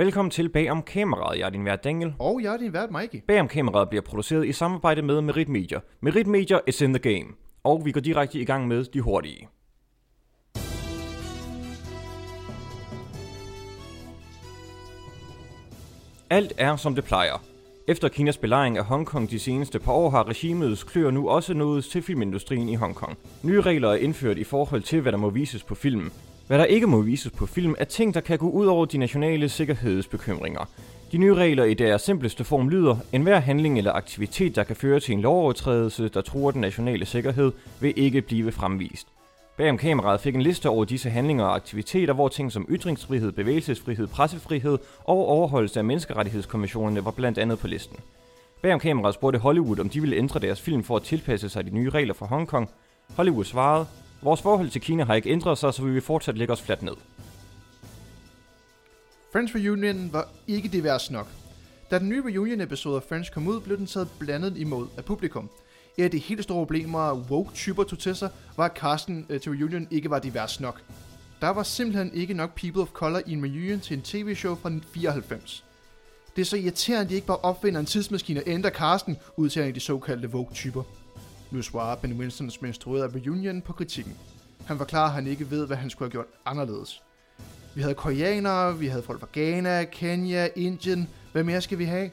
Velkommen til Bag om kameraet. Jeg er din vært Daniel. Og jeg er din vært, Mikey. Bag om kameraet bliver produceret i samarbejde med Merit Media. Merit Media is in the game. Og vi går direkte i gang med de hurtige. Alt er som det plejer. Efter Kinas belejring af Hongkong de seneste par år har regimets klør nu også nået til filmindustrien i Hongkong. Nye regler er indført i forhold til, hvad der må vises på film. Hvad der ikke må vises på film, er ting, der kan gå ud over de nationale sikkerhedsbekymringer. De nye regler i deres simpleste form lyder, enhver handling eller aktivitet, der kan føre til en lovovertrædelse, der truer den nationale sikkerhed, vil ikke blive fremvist. Bagom kameraet fik en liste over disse handlinger og aktiviteter, hvor ting som ytringsfrihed, bevægelsesfrihed, pressefrihed og overholdelse af menneskerettighedskonventionerne var blandt andet på listen. Bagom kameraet spurgte Hollywood, om de ville ændre deres film for at tilpasse sig de nye regler for Hongkong. Hollywood svarede, vores forhold til Kina har ikke ændret sig, så vi vil fortsat lægge os fladt ned. Friends Reunion var ikke divers nok. Da den nye reunion-episode af Friends kom ud, blev den taget blandet imod af publikum. Et af de helt store problemer, woke-typer tog til sig, var at casten øh, til reunion ikke var divers nok. Der var simpelthen ikke nok people of color i en reunion til en tv-show fra 94. Det er så irriterende, at de ikke bare opfinder en tidsmaskine og ændrer casten udtaler de såkaldte woke-typer. Nu svarer Ben Winston, som instruerede reunion, på kritikken. Han forklarer, at han ikke ved, hvad han skulle have gjort anderledes. Vi havde koreanere, vi havde folk fra Ghana, Kenya, Indien. Hvad mere skal vi have?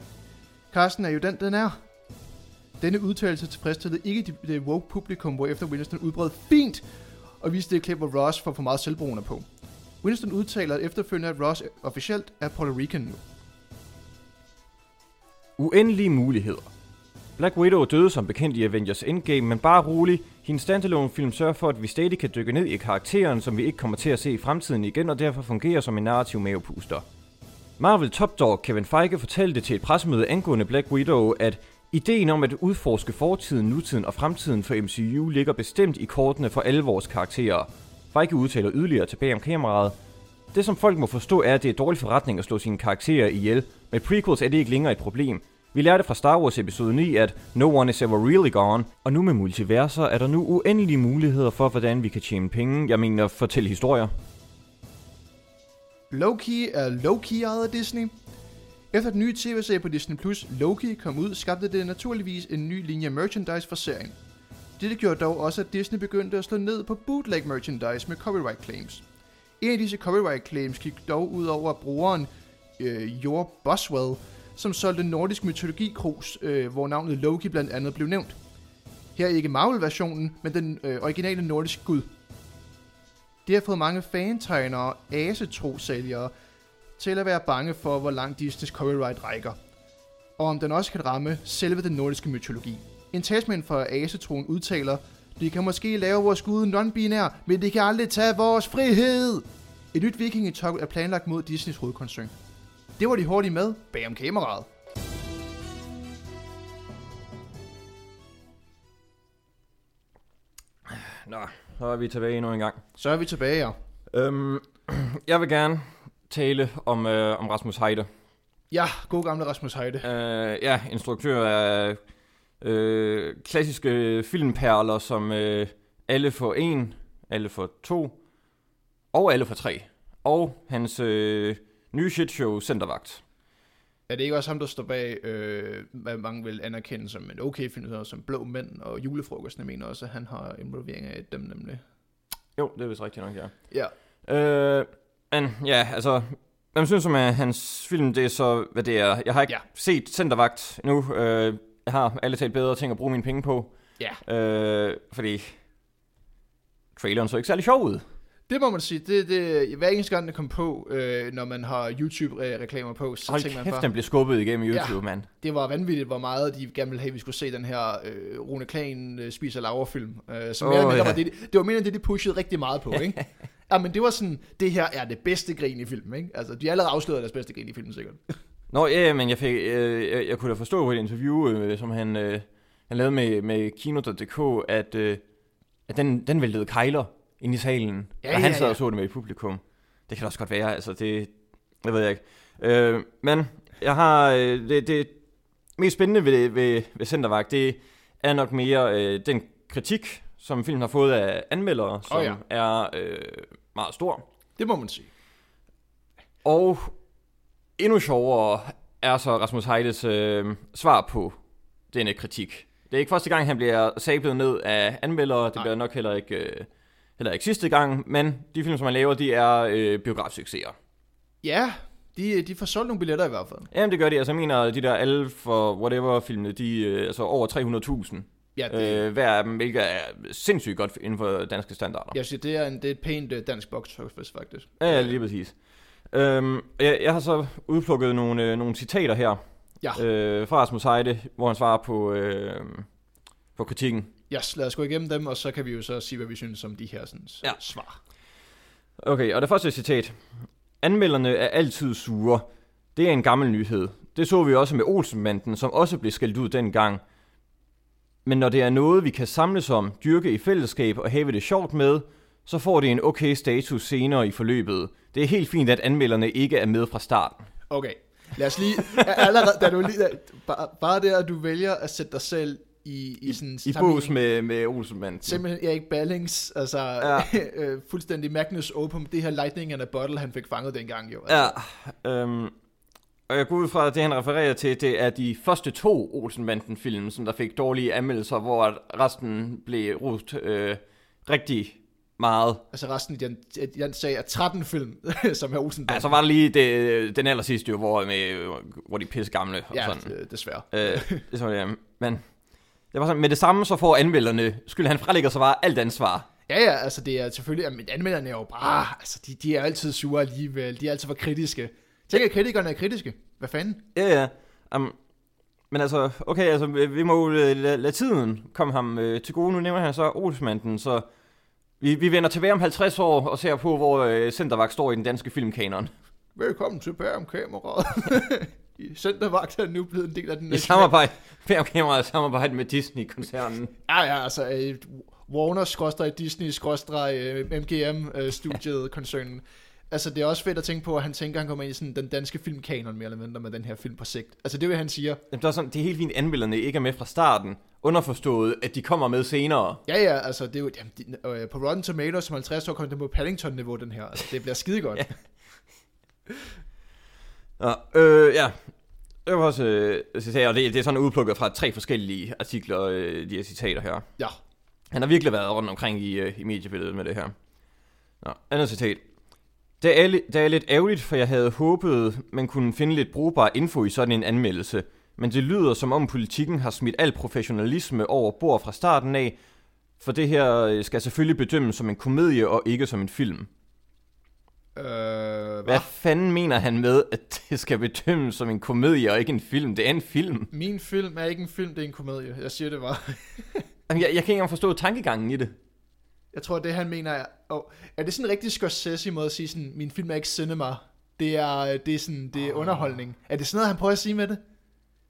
Carsten er jo den, den er. Denne udtalelse tilfredsstillede ikke det, det woke publikum, hvor efter Winston udbrød fint og viste det klip, hvor Ross får for meget selvbrugende på. Winston udtaler efterfølgende, at Ross officielt er Puerto Rican nu. Uendelige muligheder. Black Widow døde som bekendt i Avengers Endgame, men bare rolig. Hendes standalone film sørger for, at vi stadig kan dykke ned i karakteren, som vi ikke kommer til at se i fremtiden igen, og derfor fungerer som en narrativ mavepuster. Marvel Top Dog Kevin Feige fortalte til et pressemøde angående Black Widow, at ideen om at udforske fortiden, nutiden og fremtiden for MCU ligger bestemt i kortene for alle vores karakterer. Feige udtaler yderligere tilbage om kameraet. Det som folk må forstå er, at det er dårlig forretning at slå sine karakterer ihjel. Med prequels er det ikke længere et problem. Vi lærte fra Star Wars episode 9, at no one is ever really gone, og nu med multiverser er der nu uendelige muligheder for, hvordan vi kan tjene penge, jeg mener fortælle historier. Loki er Loki ejet af Disney. Efter den nye tv-serie på Disney Plus, Loki, kom ud, skabte det naturligvis en ny linje merchandise for serien. Dette gjorde dog også, at Disney begyndte at slå ned på bootleg merchandise med copyright claims. En af disse copyright claims gik dog ud over brugeren øh, Jor Boswell, som solgte nordisk mytologi krus, øh, hvor navnet Loki blandt andet blev nævnt. Her er ikke Marvel-versionen, men den øh, originale nordiske gud. Det har fået mange fantegnere og asetro-sælgere til at være bange for, hvor langt Disneys copyright rækker, og om den også kan ramme selve den nordiske mytologi. En talsmand for asetroen udtaler, de kan måske lave vores gud non-binær, men de kan aldrig tage vores frihed. Et nyt vikingetog er planlagt mod Disneys hovedkoncern. Det var de hurtigt med bag om kameraet. Nå, så er vi tilbage endnu en gang. Så er vi tilbage, ja. Øhm, jeg vil gerne tale om, øh, om Rasmus Heide. Ja, god gamle Rasmus Heide. Øh, ja, instruktør af øh, klassiske filmperler som øh, Alle for en, Alle for to og Alle for tre. Og hans øh, nye shitshow Centervagt. Er det ikke også ham, der står bag, øh, hvad mange vil anerkende som en okay film, som Blå Mænd og Julefrokosten? Jeg mener også, at han har involvering af dem nemlig. Jo, det er vist rigtigt nok, ja. Ja. Øh, men ja, altså, man synes om at hans film, det er så, hvad det er. Jeg har ikke Ja. set Centervagt nu. Øh, jeg har alle talt bedre ting at bruge mine penge på. Ja. Øh, fordi traileren så ikke særlig sjov ud. Det må man sige. Det, det, hver eneste gang, den kom på, øh, når man har YouTube-reklamer på, så Hold tænker man kæft, bare, den blev skubbet igennem YouTube, Ja. mand. det var vanvittigt, hvor meget de gerne ville have, at vi skulle se den her øh, Rune Klagen øh, spiser laver-film. Øh, som Åh, mere ja. var det, det var mere end det, de pushede rigtig meget på, ikke? ja, men det var sådan, det her er det bedste grin i filmen, ikke? Altså, de har allerede afsløret deres bedste grin i filmen, sikkert. Nå, ja, men jeg, fik, øh, jeg, jeg kunne da forstå på et interview, øh, som han, øh, han lavede med, med Kino.dk, at, øh, at den, den væltede kejler ind i salen, Ja, og han ja, sad ja. og så det med i publikum. Det kan også godt være, altså det, det ved jeg ikke. Øh, men jeg har, øh, det, det mest spændende ved, ved, ved Centervagt, det er nok mere øh, den kritik, som filmen har fået af anmeldere, som Åh, ja. er øh, meget stor. Det må man sige. Og endnu sjovere er så Rasmus Heides øh, svar på denne kritik. Det er ikke første gang, han bliver sablet ned af anmeldere. Det Nej. bliver nok heller ikke, øh, heller ikke sidste gang. Men de film, som han laver, de er øh, biografsucceser. Ja, de, de får solgt nogle billetter i hvert fald. Jamen det gør de. Altså jeg mener, de der alle for whatever filmene, de er øh, altså over 300.000. Ja, det, øh, Øh, hver af dem, hvilket er sindssygt godt inden for danske standarder. jeg siger, det er, en, det er et pænt uh, dansk box office, faktisk. Ja, ja lige præcis. Øhm, jeg, jeg har så udplukket nogle, øh, nogle citater her Ja. øh, fra Rasmus Heide, hvor han svarer på, øh, på kritikken. Yes, lad os gå igennem dem, og så kan vi jo så sige, hvad vi synes om de her sådan, Ja. svar. Okay, og det første citat. Anmelderne er altid sure. Det er en gammel nyhed. Det så vi også med Olsenbanden, som også blev skældt ud dengang. Men når det er noget, vi kan samles om, dyrke i fællesskab og have det sjovt med, så får det en okay status senere i forløbet. Det er helt fint, at anmelderne ikke er med fra starten. Okay, lad os lige, allerede, da du lige, bare, bare det, at du vælger at sætte dig selv i, i sådan I bås med, med Olsenbanden. Simpelthen Erik Ballings, altså Ja. ja. øh, fuldstændig Magnus Opum, det her lightning in a bottle, han fik fanget dengang jo. Altså. Ja, øhm, og jeg går ud fra, at det han refererer til, det er de første to Olsenbanden-film, som der fik dårlige anmeldelser, hvor resten blev rost øh, rigtig meget. Altså resten i den, den sag er 13 film, som her Olsen Ja, så var der lige det, den aller sidste, jo, hvor, med, hvor de er pisse gamle og ja, sådan. det- desværre. Øh, det så det, men det var sådan, med det samme, så får anmelderne, skyld han frelægger så bare alt ansvar. Ja, ja, altså det er selvfølgelig, at men anmelderne er jo bare, altså de, de er altid sure alligevel, de er altid for kritiske. Tænk, at kritikerne er kritiske. Hvad fanden? Ja, ja. Um, men altså, okay, altså, vi må jo lade, lade tiden komme ham øh, til gode. Nu nævner han så Olsmanden, så vi, vi vender tilbage om 50 år og ser på, hvor øh, Centervagt står i den danske filmkanon. Velkommen tilbage om kameraet. Centervagt er nu blevet en del af den I samarbejde, bag om kameraet i samarbejde med Disney-koncernen. Ja, ja, altså øh, Warner skråstrej Disney skråstrej øh, MGM øh, studiet koncernen. Altså det er også fedt at tænke på, at han tænker, at han kommer ind i sådan den danske filmkanon mere eller mindre med den her film på sigt. Altså det er, hvad han siger. Jamen, der er sådan, det er helt fint, at anmelderne ikke er med fra starten. Underforstået, at de kommer med senere. Ja, ja, altså det er jo, jamen, de, øh, på Rotten Tomatoes som 50 år kom det på Paddington-niveau, den her. Altså det bliver skide godt. Ja. Nå, øh, ja. Det var også øh, citater, og det, det er sådan udplukket fra tre forskellige artikler, øh, de her citater her. Ja. Han har virkelig været rundt omkring i, øh, i mediebilledet med det her. Nå, andet citat. Det er, li- det er lidt ærgerligt, for jeg havde håbet, man kunne finde lidt brugbar info i sådan en anmeldelse. Men det lyder som om politikken har smidt al professionalisme over bord fra starten af, for det her øh, skal selvfølgelig bedømmes som en komedie og ikke som en film. Øh, Hvad hvad? fanden mener han med, at det skal bedømmes som en komedie og ikke en film? Det er en film. Min film er ikke en film, det er en komedie. Jeg siger det bare. Jamen, Jeg, jeg kan ikke engang forstå tankegangen i det. Jeg tror, det han mener er... Oh, er det sådan en rigtig Scorsese måde at sige sådan, min film er ikke cinema. Det er, det er sådan, det er underholdning. Er det sådan noget, han prøver at sige med det?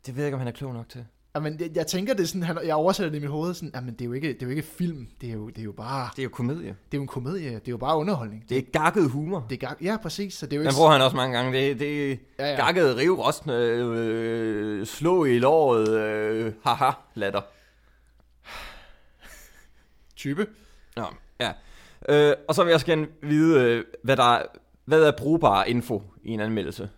Det ved jeg ikke, om han er klog nok til. Jamen, jeg, jeg tænker, det sådan, han, jeg oversætter det i mit hoved, sådan, jamen, det er jo ikke, det er jo ikke film, det er jo, det er jo bare, Det er jo komedie. det er jo en komedie, det er jo bare underholdning. Det er gakket humor. Det er gang, ja, præcis, så det er jo Den ikke, bruger han også mange gange. Det, det er ja, ja. gakket, rivrostende, øh, slå i låret, øh, haha, latter. type. Nå, ja. Øh, og så vil jeg også gerne vide, øh, hvad, der er, hvad er brugbar info i en anmeldelse.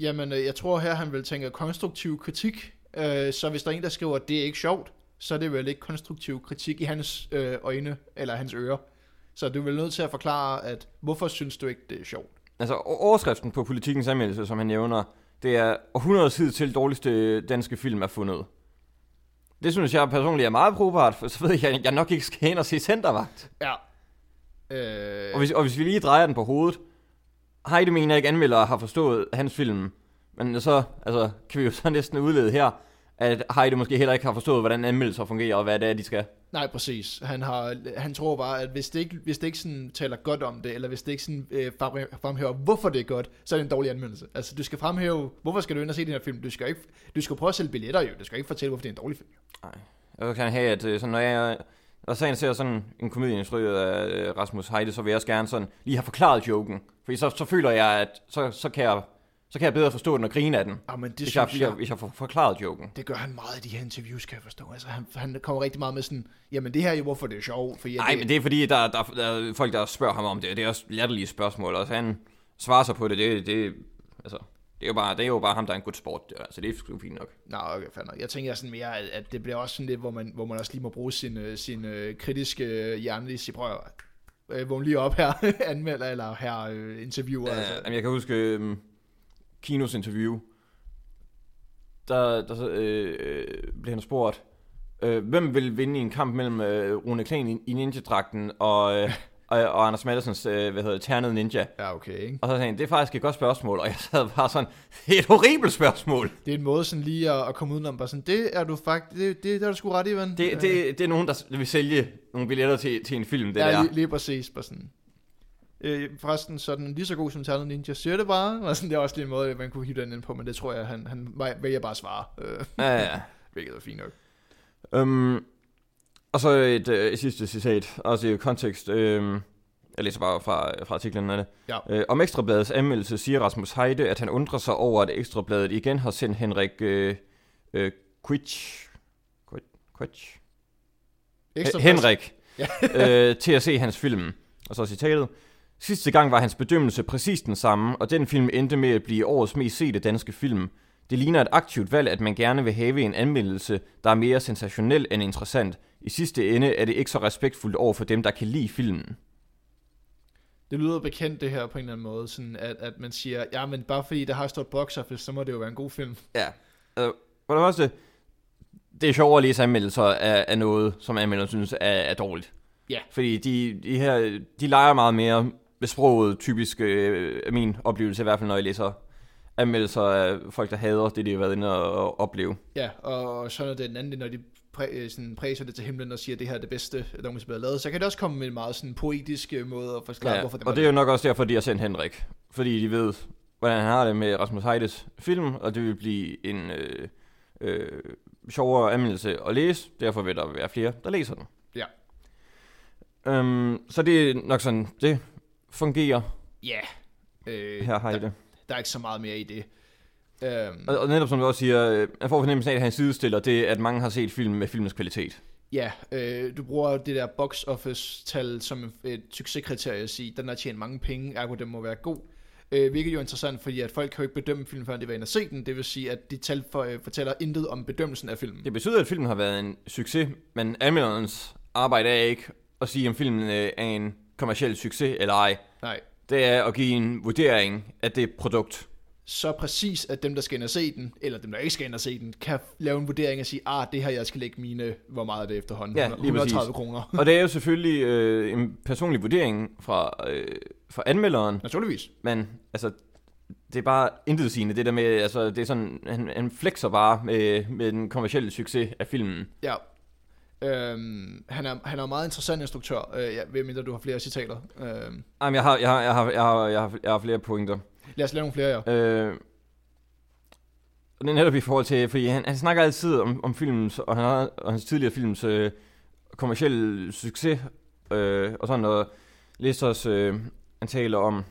Jamen, øh, jeg tror her, han vil tænke konstruktiv kritik, øh, så hvis der er en, der skriver, at det er ikke sjovt, så er det vel ikke konstruktiv kritik i hans øh, øjne, eller hans ører. Så du er vel nødt til at forklare, at hvorfor synes du ikke, det er sjovt? Altså, overskriften på politikens anmeldelse, som han nævner, det er århundredes tid til dårligste danske film er fundet. Det synes jeg personligt er meget brugbart, for så ved jeg, at jeg nok ikke skal ind og se Centervagt. Ja. Øh, Og hvis, og hvis vi lige drejer den på hovedet, Heide mener ikke anmeldere har forstået hans film, men så altså, kan vi jo så næsten udlede her, at Heide måske heller ikke har forstået, hvordan anmeldelser fungerer, og hvad det er, de skal. Nej, præcis. Han, har, han tror bare, at hvis det ikke, hvis det ikke sådan taler godt om det, eller hvis det ikke sådan, øh, frem- fremhæver, hvorfor det er godt, så er det en dårlig anmeldelse. Altså, du skal fremhæve, hvorfor skal du ind og se den her film? Du skal ikke, du skal prøve at sælge billetter jo. Du skal ikke fortælle, hvorfor det er en dårlig film. Nej. Jeg gerne have, at øh, sådan, når jeg når sagen ser sådan en komedie instrueret af øh, Rasmus Heide, så vil jeg også gerne sådan lige have forklaret joken. Fordi så, så føler jeg, at så, så, kan jeg, så kan jeg bedre forstå den og grine af den. Ja, men det Hvis jeg, jeg, hvis, jeg, får forklaret joken. det gør han meget i de her interviews, kan jeg forstå. Altså, han, han kommer rigtig meget med sådan, jamen det her er jo, hvorfor det er sjovt. Nej, men det er fordi, der, der, der er folk, der spørger ham om det, og det er også latterlige spørgsmål, og så han svarer sig på det, det, det altså, Det er jo bare, det er jo bare ham, der er en god sport, det så det er sgu fint nok. Nå, okay, nok. Jeg tænker sådan mere, at, det bliver også sådan lidt, hvor man, hvor man også lige må bruge sin, øh, sin øh, kritiske hjerne lige sige, prøv at øh, vågne lige op her, anmelder eller her øh, interviewer. Ja, altså. jamen, jeg kan huske øh, Kinos interview, der, der øh, øh, blev han spurgt, øh, hvem vil vinde i en kamp mellem øh, Rune Klan i, i ninja-dragten og, øh, og, og Anders Madelsens, øh, hvad hedder det, ternede ninja? Ja, okay, ikke? Og så sagde han, det er faktisk et godt spørgsmål, og jeg sad bare sådan, det er et horribelt spørgsmål. Det er en måde sådan lige at, at komme udenom, bare sådan, det er du faktisk, det, det, det er du sgu ret i, ven. Det, det, det er nogen, der vil sælge nogle billetter til, til en film, det ja, der. lige, lige præcis, bare sådan. Øh, forresten, sådan lige så god som Ternet Ninja, siger det bare. Og sådan, det er også lige en måde, man kunne hive den ind på, men det tror jeg, han, han vælger bare at svare. Øh, Ja, ja. hvilket er fint nok. Um, og så et, øh, et sidste citat, også i kontekst. Øh, jeg læser bare fra, fra artiklen af det. Ja. Øh, om Ekstrabladets anmeldelse siger Rasmus Heide, at han undrer sig over, at Ekstrabladet igen har sendt Henrik øh, øh, Quitch, Quitch, Henrik Ja. øh, til at se hans film. Og så citatet. Sidste gang var hans bedømmelse præcis den samme, og den film endte med at blive årets mest sete danske film. Det ligner et aktivt valg, at man gerne vil have en anmeldelse, der er mere sensationel end interessant. I sidste ende er det ikke så respektfuldt over for dem, der kan lide filmen. Det lyder bekendt det her på en eller anden måde, sådan at, at man siger, ja, men bare fordi der har stået box office, så må det jo være en god film. Ja. Øh, for det første, det er sjovere at læse anmeldelser af, af noget, som anmelderen synes er, er dårligt. Ja. Fordi de, de her, de leger meget mere sproget, typisk øh, er min oplevelse, i hvert fald når jeg læser anmeldelser af folk, der hader det, de har været inde og opleve. Ja, og så er det den anden, når de præ, øh, sådan, præser det til himlen og siger, at det her er det bedste, der nogensinde er lavet, så kan det også komme med en meget sådan poetisk øh, måde at forklare, Ja, hvorfor det og det er jo nok også derfor, de har sendt Henrik. Fordi de ved, hvordan han har det med Rasmus Heides film, og det vil blive en øh, øh, sjovere anmeldelse at læse. Derfor vil der være flere, der læser den. Ja. Øhm, så det er nok sådan, det fungerer Ja, øh, her, Heide. der, der er ikke så meget mere i det. Øhm, Og, og netop som du også siger, øh, jeg får fornemmelsen af, at han sidestiller det, at mange har set film med filmens kvalitet. Ja, øh, du bruger det der box office tal som et, succeskriterie at sige, den har tjent mange penge, ergo den må være god. Øh, hvilket jo er interessant, fordi at folk kan jo ikke bedømme film, før de var inde og se den. Det vil sige, at de tal for, øh, fortæller intet om bedømmelsen af filmen. Det betyder, at filmen har været en succes, men anmelderens arbejde er ikke at sige, om filmen øh, er en kommersiel succes eller ej. Nej, Det er at give en vurdering af det produkt. så præcis, at dem, der skal ind og se den, eller dem, der ikke skal ind og se den, kan lave en vurdering og sige, ah, det her, jeg skal lægge mine, hvor meget er det efterhånden? Ja, lige 130 præcis. kroner. Og det er jo selvfølgelig øh, en personlig vurdering fra, øh, fra anmelderen, Naturligvis. men altså, det er bare intetsigende, det der med, altså, det er sådan, han, han flexer bare med, med den kommercielle succes af filmen. Ja. Øhm, han, er, han er en meget interessant instruktør, øh, ja, ved mindre du har flere citater. Øhm, Jamen, jeg har, jeg har, jeg har, jeg har, jeg har, jeg har flere pointer. lad os lave nogle flere, ja. Øh, det er netop i forhold til, fordi han, han snakker altid om, om filmens, og, han har, og hans tidligere films øh, kommercielle succes, øh, og sådan noget. Læsters, øh, han taler om,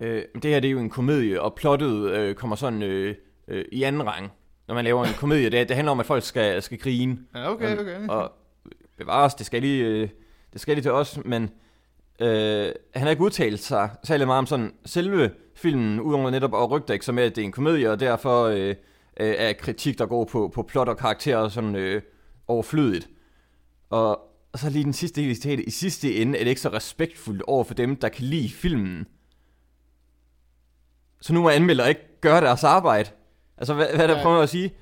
øh, det her det er jo en komedie, og plottet øh, kommer sådan øh, øh, i anden rang, når man laver en komedie. Det, det handler om, at folk skal, skal grine. Ja, okay, okay. Og bevares, det skal lige, øh, det skal lige til os, men øh, han har ikke udtalt sig særlig meget om sådan selve filmen, udover netop at rygte ikke så med, at det er en komedie, og derfor øh, øh, er kritik, der går på, på plot og karakterer sådan øh, overflødigt. Og, og så lige den sidste del i citatet. I sidste ende er det ikke så respektfuldt over for dem, der kan lide filmen. Så nu må anmeldere ikke gøre deres arbejde. Altså, hvad, hvad er der Ja. prøver at sige?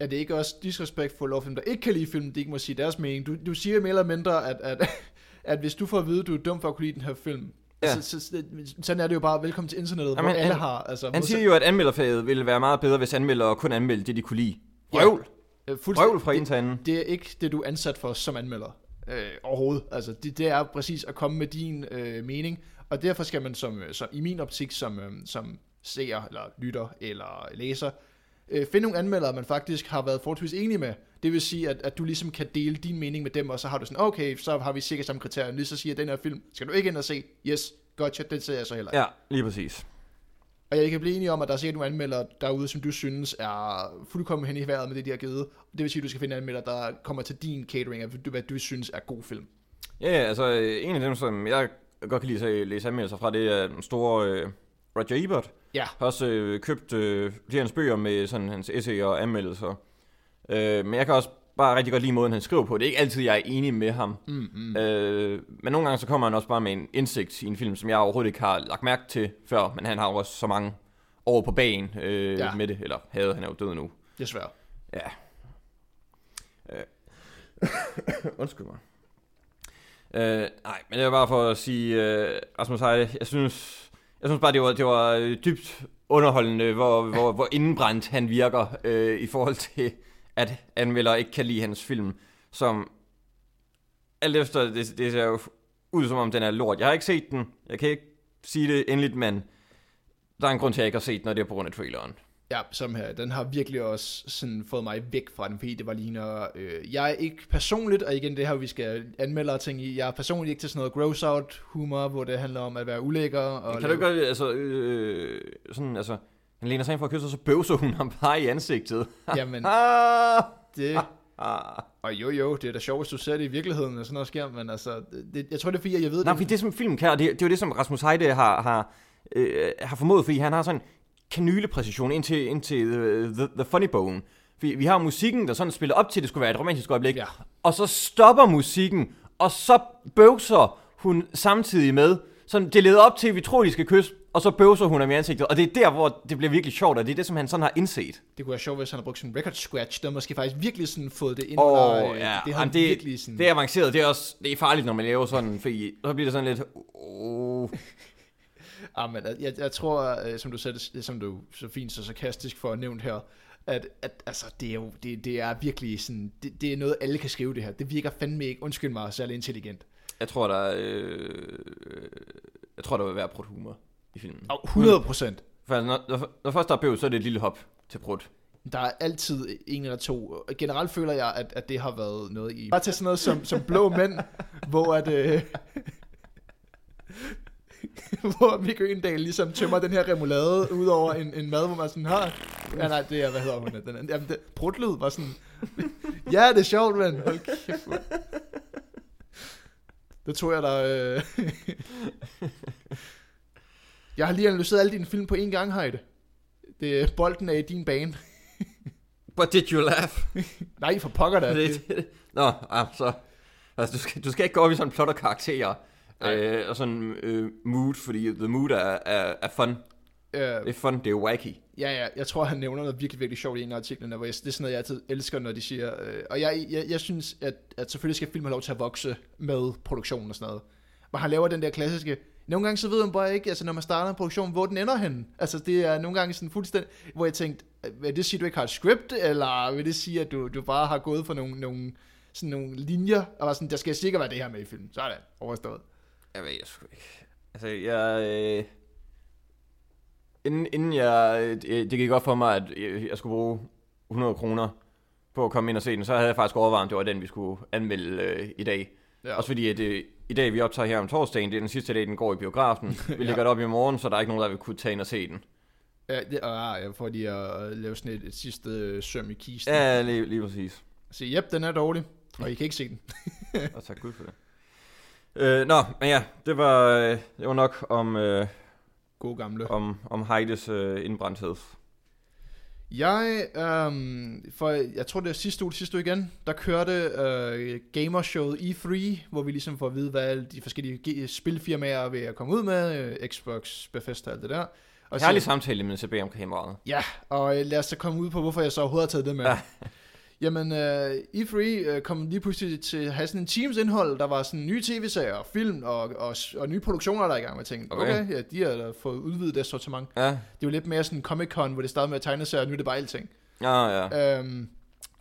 Er det ikke også disrespektfuldt over dem, der ikke kan lide filmen, de ikke må sige deres mening? Du, du siger mere eller mindre, at, at, at hvis du får at vide, at du er dum for at kunne lide den her film, Ja. ja. så, så, sådan er det jo bare, velkommen til internettet, Jamen, hvor alle han- har... Altså, Han siger jo, at anmelderfaget ville være meget bedre, hvis anmeldere kun anmeldte det, de kunne lide. Ja. Røvl! øh, Røvl fra en det, til anden. det er ikke det, du er ansat for som anmelder. Øh, overhovedet. Altså, det, det er præcis at komme med din øh, mening, og derfor skal man som, øh, som i min optik som, øh, som seer, eller lytter, eller læser, øh, finde nogle anmeldere, man faktisk har været forholdsvis enige med. Det vil sige, at, at du ligesom kan dele din mening med dem, og så har du sådan, okay, så har vi sikkert samme kriterier. Lige så siger den her film, skal du ikke ind og se? Yes, gotcha, den ser jeg så heller ikke. Ja, lige præcis. Og jeg kan blive enig om, at der er sikkert nogle anmeldere derude, som du synes er fuldkommen hen i vejret med det, de har givet. Det vil sige, at du skal finde anmeldere, der kommer til din catering af, hvad du synes er god film. Ja, ja, altså en af dem, som jeg godt kan lide at læse anmeldelser fra, det er den store øh, Roger Ebert. Ja. Har også øh, købt øh, af hans bøger med sådan hans essay og anmeldelser. Øh, men jeg kan også bare rigtig godt lide måden, han skriver på. Det er ikke altid, jeg er enig med ham. Mm, mm. Øh, men nogle gange så kommer han også bare med en indsigt i en film, som jeg overhovedet ikke har lagt mærke til før. Men han har jo også så mange år på bagen øh, ja. med det. Eller havde, han er jo død nu. Desværre. Ja. Øh. Undskyld mig. Øh, nej, men det var bare for at sige, øh, Rasmus Heide, jeg synes, jeg synes bare, det var, det var øh, dybt underholdende, hvor, hvor, hvor indbrændt han virker øh, i forhold til, at anmelder ikke kan lide hans film, som alt efter, det, det ser jo ud som om den er lort. Jeg har ikke set den, jeg kan ikke sige det endeligt, men der er en grund til, at jeg ikke har set den, og det er på grund af traileren. Ja, som her. Den har virkelig også sådan fået mig væk fra den, fordi det var lige når... Øh, jeg er ikke personligt, og igen det her, vi skal anmelde og ting i, jeg er personligt ikke til sådan noget gross out humor, hvor det handler om at være ulækker. Og Kan du ikke godt, altså, øh, sådan, altså, han læner sig ind for at kysse, og så bøvser hun ham bare i ansigtet. Jamen, Ah! det... Ah. Og jo jo, det er da sjovt, hvis du ser det i virkeligheden, og sådan noget sker, men altså, det, jeg tror det er fordi, jeg ved Nej, det. fordi det som film kan, og det, det er jo det, som Rasmus Heide har, har, øh, har formået, fordi han har sådan kanylepræcision ind til, ind til the, the, the funny bone. Vi, vi har musikken, der sådan spiller op til, at det skulle være et romantisk øjeblik, Ja. og så stopper musikken, og så bøvser hun samtidig med, sådan, det leder op til, at vi tror, de skal kysse, og så bøvser hun ham i ansigtet, og det er der, hvor det bliver virkelig sjovt, og det er det, som han sådan har indset. Det kunne være sjovt, hvis han havde brugt sådan en record scratch, der måske faktisk virkelig sådan fået det ind øh, ja. det har det, virkelig sådan... det er avanceret. Det er også det er farligt, når man laver sådan, fordi så bliver det sådan lidt... Oh. Ah, men jeg, jeg tror, øh, som du sagde, som du så fint så sarkastisk får nævnt her, at, at altså, det er jo det, det er virkelig sådan, det, det er noget, alle kan skrive det her. Det virker fandme ikke, undskyld mig, særlig intelligent. Jeg tror, der er, øh, jeg tror, der vil være humor i filmen. Og 100 procent. For når, når, når først der er bøv, så er det et lille hop til brudt. Der er altid en eller to. Generelt føler jeg, at, at det har været noget i... Bare til sådan noget som, som blå mænd, hvor at... Øh, hvor Mikke Øgendal ligesom tømmer den her remoulade ud over en, en mad, hvor man sådan har... Ja, nej, det er, hvad hedder hun? Den, anden- jamen, det, brutlyd var sådan... ja, det er sjovt, men hold kæft, man. Det tror jeg, der... Øh... jeg har lige analyseret alle dine film på en gang, Heide. Det, er- bolden er i din bane. But did you laugh? Nej, for pokker da. det, det, Nå, ah, så... Altså, du skal, du skal ikke gå op i sådan plot og karakterer. Nej. Øh, og sådan øh, mood, fordi the mood er, er, er fun. Øh, Det er fun, det er wacky. ja, ja, jeg tror, han nævner noget virkelig, virkelig sjovt i en af artiklerne, hvor jeg, det er sådan noget, jeg altid elsker, når de siger, øh, og jeg, jeg, jeg synes, at, at selvfølgelig skal film have lov til at vokse med produktionen og sådan noget. Men han laver den der klassiske, nogle gange så ved man bare ikke, altså når man starter en produktion, hvor den ender hen. Altså det er nogle gange sådan fuldstændig, hvor jeg tænkte, vil det sige, at du ikke har et script, eller vil det sige, at du, du bare har gået for nogle, nogle, sådan nogle linjer, og var sådan, der skal sikkert være det her med i filmen. Sådan, overstået. Jeg ved jeg sgu ikke. Altså, jeg... Øh, inden, inden jeg... øh, Det, gik op for mig, at jeg, jeg skulle bruge 100 kroner på at komme ind og se den, så havde jeg faktisk overvejet, om det var den, vi skulle anmelde øh, i dag. Ja. Ja. Også fordi, at øh, i dag, vi optager her om torsdagen, det er den sidste dag, den går i biografen. Vi lægger det op i morgen, så der er ikke nogen, der vil kunne tage ind og se den. Ja, det, og, ja, for lige at lave sådan et, et sidste øh, søm i kisten. Ja, lige, lige præcis. Så jep, den er dårlig, og I kan ikke se den. Og tak Gud for det. Øh, nå, men ja, det var, øh, det var nok om, øh, God gamle. om, om Heides øh, indbrændthed. Jeg, øhm, for jeg tror det er sidste uge, sidste uge igen, der kørte øh, gamershowet E3, hvor vi ligesom får at vide, hvad alle de forskellige ge- spilfirmaer er ved at komme ud med, øh, Xbox, Bethesda og alt det der. Og Herlig samtale med CB om kameraet. Ja, og øh, lad os så komme ud på, hvorfor jeg så overhovedet har taget det med. Ja. Ja. Jamen, øh, E3 øh, kom lige pludselig til at have sådan en Teams indhold, der var sådan nye tv-serier, film og, og, og nye produktioner, der er i gang med ting. Okay, Okay. ja, de har da fået udvidet deres sortiment. Ja, Det jo lidt mere sådan Comic-Con, hvor det startede med at tegne sig, og nu er det bare alting. ja, ja. Øhm,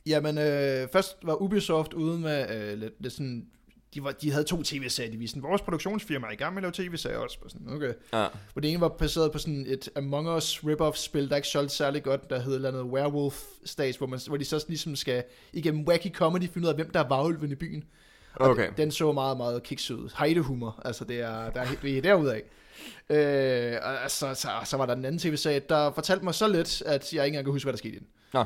jamen, øh, først var Ubisoft ude med øh, lidt, lidt sådan... De, var, de havde to tv-serier, de viste vores produktionsfirma er i gang med at lave tv-serier også. Og Sådan, okay. ja. Hvor det ene var baseret på sådan et Among Us rip-off-spil, der ikke solgte særlig godt, der hed et eller andet Werewolf Stage, hvor, man, hvor de så ligesom skal igennem wacky comedy finde ud af, hvem der er varulven i byen. Og Okay. den, den så meget, meget kikset ud. Heidehumor, altså det er, der er, vi er derudad. Øh, og så, så, så var der den anden tv-serie, der fortalte mig så lidt, at jeg ikke engang kan huske, hvad der skete i den. Nå.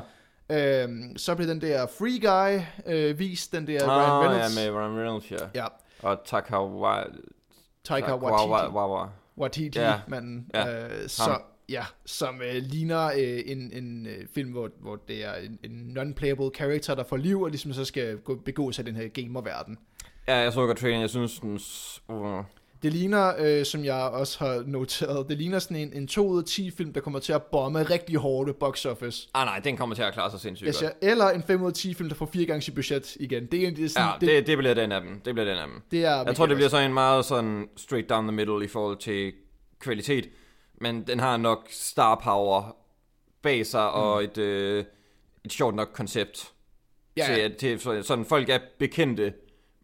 Øhm, så blev den der Free Guy øh, vist, den der Ah, Ryan ja, Reynolds. med Ryan Reynolds, ja. Ja, Og. Taika Wa- Waititi. Wa- Wa- Wa- Waititi-manden. Ja, Ja, øh, så, ja, som øh, ligner øh, en, en øh, film, hvor, hvor det er en, en non-playable character, der får liv, og ligesom så skal gå, begå sig i den her gamer-verden. Ja, jeg så godt traileren, jeg synes, den... Uh, Det ligner, øh, som jeg også har noteret, det ligner sådan en, en 2 ud af 10 film, der kommer til at bombe rigtig hårdt i box office. ah nej, den kommer til at klare sig sindssygt Jeg godt. eller en 5 ud af 10 film, der får fire gange sit budget igen. Det er, det er sådan, Ja, det, det bliver den af dem. Det bliver den af dem. det er Jeg tror, det bliver så en meget sådan straight down the middle i forhold til kvalitet. Men den har nok star power bag sig mm. og et, øh, et sjovt nok koncept. ja, Til, at- til, så- sådan folk er bekendte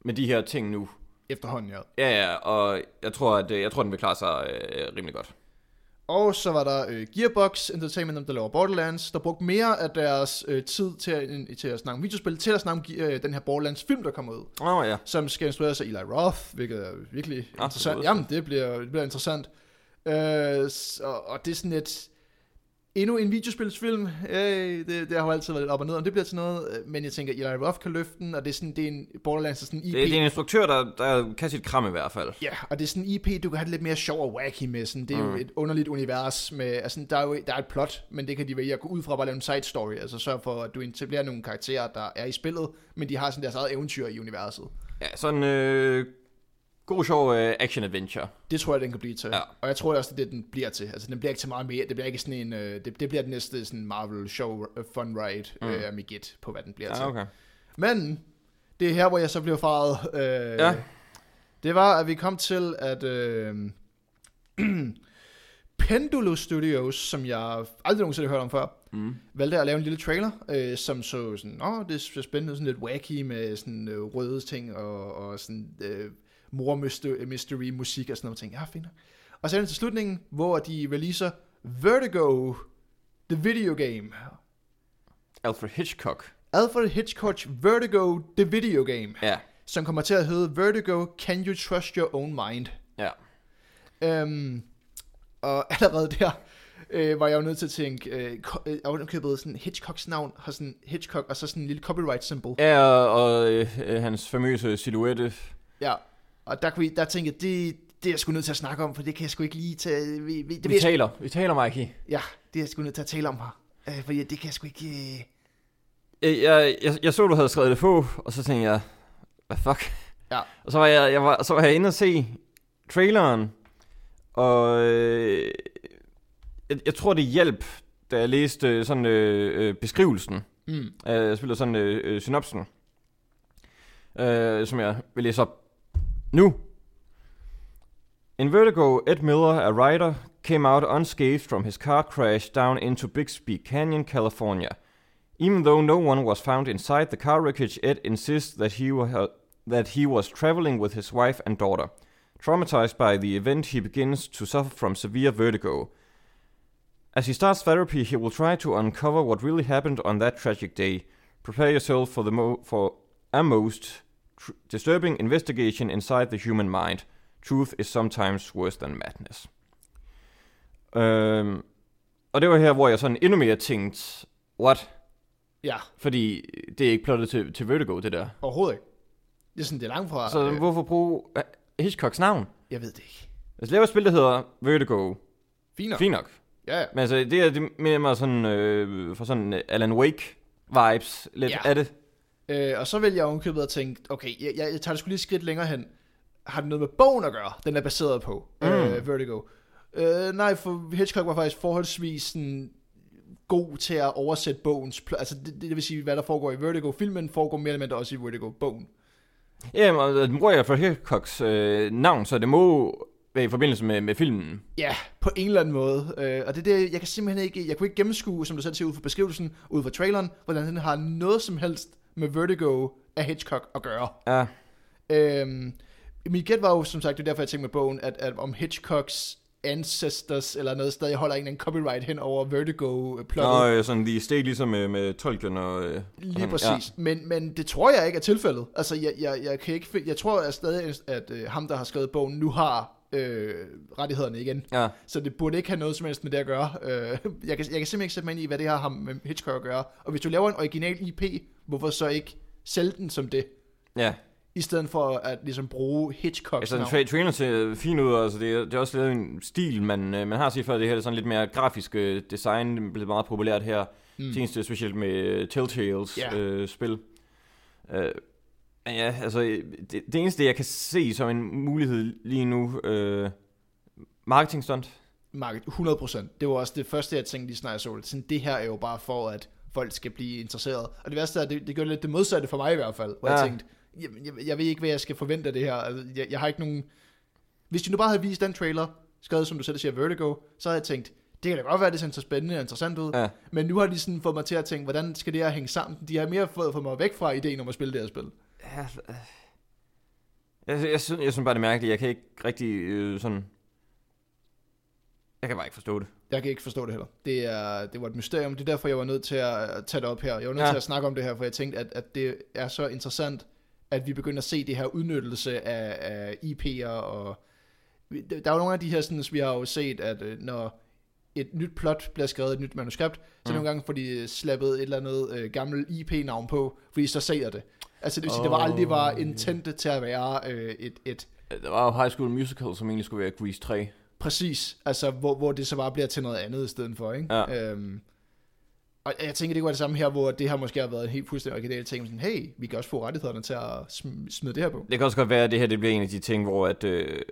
med de her ting nu. Efterhånden, ja. Ja, ja, og jeg tror, at øh, jeg tror, den vil klare sig øh, rimelig godt. Og så var der øh, Gearbox Entertainment, der laver Borderlands, der brugte mere af deres øh, tid til at, øh, til at snakke om videospil, til at snakke om øh, den her Borderlands film, der kommer ud, oh, ja. som skal instrueres af Eli Roth, hvilket er virkelig Ah, interessant. det lyder Jamen, det bliver, det bliver interessant. Øh, så, og det er sådan et... Endnu en videospilsfilm, øh, det, det har jo altid været lidt op og ned, om det bliver til noget, øh, men jeg tænker, Eli Roth kan løfte den, og det er sådan, det er en Borderlands er sådan en IP. Det, det er en instruktør, der, der kan sit kram i hvert fald. Ja, og det er sådan en IP, du kan have det lidt mere sjov og wacky med. Sådan, det er mm. jo et underligt univers med, altså der er jo der er et plot, men det kan de vælge at gå ud fra bare lave en side story. Altså sørge for, at du etablerer nogle karakterer, der er i spillet, men de har sådan deres eget eventyr i universet. Ja, sådan øh, god sjov øh, action-adventure. Det tror jeg, den kan blive til. Ja. Og jeg tror også, det er det, den bliver til. Altså den bliver ikke til meget mere. Det bliver ikke sådan en, øh, det, det bliver den næste sådan Marvel show uh, fun ride mm. øh, med gæt på, hvad den bliver til. Ja, okay. Men det er her, hvor jeg så blev faret. Øh, Ja. Det var, at vi kom til, at øh, Pendulo Studios, som jeg aldrig nogensinde har hørt om før, Mm. valgte at lave en lille trailer, øh, som så sådan, åh, det er spændende, sådan lidt wacky med sådan øh, røde ting og, og sådan øh, mor mystery, mystery musik og sådan noget ting. Ja, fint. nok. Og så er det til slutningen, hvor de releaser Vertigo, the video game. Alfred Hitchcock. Alfred Hitchcock's Vertigo, the video game, Ja, som kommer til at hedde Vertigo, Can You Trust Your Own Mind? ja. Øhm, og allerede der øh, var jeg jo nødt til at tænke, øh, ko- øh, sådan Hitchcocks navn har sådan Hitchcock og så sådan en lille copyright symbol. Ja, og, og øh, øh, hans famøse silhuette. Ja, og der, kunne der tænkte jeg, det, det er jeg sgu nødt til at snakke om, for det kan jeg sgu ikke lige tage. Vi, vi, det Vi taler, vi taler, Mikey. ja, det er jeg sgu nødt til at tale om her. Øh, fordi det kan jeg sgu ikke... Øh, Jeg, jeg, jeg, jeg så, du havde skrevet det på, og så tænkte jeg, hvad fuck? Ja. Og så var jeg, jeg var, så var jeg inde og se traileren, og øh, jeg, jeg tror, det hjalp, da jeg læste sådan øh, øh, beskrivelsen. mm, Øh, Jeg spiller sådan øh, øh, synopsen, øh, som jeg vil læse op nu. In Vertigo, Ed Miller, a writer, came out unscathed from his car crash down into Bixby Canyon, California. Even though no one was found inside the car wreckage, Ed insists that he, wa- that he was traveling with his wife and daughter. Traumatized by the event, he begins to suffer from severe vertigo. As he starts therapy, he will try to uncover what really happened on that tragic day. Prepare yourself for the mo- for a most disturbing investigation inside the human mind. Truth is sometimes worse than madness. Øhm, og det var her, hvor jeg sådan endnu mere tænkte, what? ja, Fordi det er ikke plottet til, til Vertigo, det der. overhovedet ikke. Det er sådan, det er langt fra... Så øh, hvorfor bruge øh, Hitchcocks navn? jeg ved det ikke. Altså laver et spil, der hedder Vertigo. Fint nok. Fint nok. Ja, ja. Men altså, det er det mere mig sådan, øh, for sådan øh, Alan Wake vibes lidt Ja. af det. Øh, og så vil jeg ovenkøbet at tænke, okay, jeg, jeg, jeg tager det sgu lige skridt længere hen. Har det noget med bogen at gøre, den er baseret på, mm. øh, Vertigo? Øh, nej, for Hitchcock var faktisk forholdsvis sådan, god til at oversætte bogens pl- Altså, det, det, vil sige, hvad der foregår i Vertigo. Filmen foregår mere eller mindre også i Vertigo-bogen. Jamen, og den bruger jeg for Hitchcocks øh, navn, så det må være i forbindelse med, med filmen. Ja, på en eller anden måde. Øh, og det er det, jeg kan simpelthen ikke, jeg kunne ikke gennemskue, som du selv siger ud fra beskrivelsen, ud fra traileren, hvordan den har noget som helst med Vertigo af Hitchcock at gøre. Ja, Øhm, mit gæt var jo, som sagt, det er derfor, jeg tænkte med bogen, at, at om Hitchcocks ancestors eller noget stadig holder en copyright hen over Vertigo-plottet. og øh, sådan de steg ligesom med, med Tolkien og... Øh, Lige sådan, præcis. Ja. Men, men det tror jeg ikke er tilfældet. Altså, jeg, jeg, jeg, kan ikke, jeg tror at stadig, at øh, ham, der har skrevet bogen, nu har øh, rettighederne igen. Ja. Så det burde ikke have noget som helst med det at gøre. Øh, jeg, kan, jeg kan simpelthen ikke sætte mig ind i, hvad det har med Hitchcock at gøre. Og hvis du laver en original IP, hvorfor så ikke sælge den som det? Ja, i stedet for at ligesom bruge Hitchcocks Altså, navn. tra- trailer ser fin ud, altså det er, det er også lavet en stil, man, øh, man har set før, det her er sådan lidt mere grafisk øh, design, det blevet meget populært her, mm. senest specielt med Telltales Ja. øh, spil. Øh, ja, altså, det, det eneste, jeg kan se som en mulighed lige nu, øh, marketing stunt. Market, 100%. Det var også det første, jeg tænkte lige snart jeg så det. Sådan, det her er jo bare for, at folk skal blive interesseret. Og det værste er, det, det gør lidt det modsatte for mig i hvert fald. Hvor ja. Jeg tænkte, jeg, jeg, jeg ved ikke, hvad jeg skal forvente af det her. Altså, jeg, jeg har ikke nogen... Hvis de nu bare havde vist den trailer, skrevet som du selv siger, Vertigo, så havde jeg tænkt, det kan da godt være, det ser så spændende og interessant ud. Ja. Men nu har de sådan fået mig til at tænke, hvordan skal det her hænge sammen? De har mere fået, fået mig væk fra ideen om at spille det her spil. Ja, øh, jeg, jeg, synes, jeg synes bare, det er mærkeligt. Jeg kan ikke rigtig øh, sådan... Jeg kan bare ikke forstå det. Jeg kan ikke forstå det heller. Det, er, det var et mysterium. Det er derfor, jeg var nødt til at tage det op her. Jeg var nødt Ja. til at snakke om det her, for jeg tænkte, at, at det er så interessant, at vi begynder at se det her udnyttelse af, af IP'er. Og der er jo nogle af de her, sådan, vi har jo set, at øh, når et nyt plot bliver skrevet, et nyt manuskript, så Mm. nogle gange får de slappet et eller andet øh, gammel IP-navn på, fordi så sælger det. Altså det vil sige, det var aldrig var Åh. intente til at være øh, et, et Der var jo High School Musical, som egentlig skulle være Grease 3. Præcis, altså hvor, hvor det så bare bliver til noget andet i stedet for, ikke? Ja. Øhm, og jeg tænker, det kunne være det samme her, hvor det her måske har været en helt fuldstændig original ting, sådan, hey, vi kan også få rettighederne til at sm- smide det her på. Det kan også godt være, at det her det bliver en af de ting, hvor at, øh,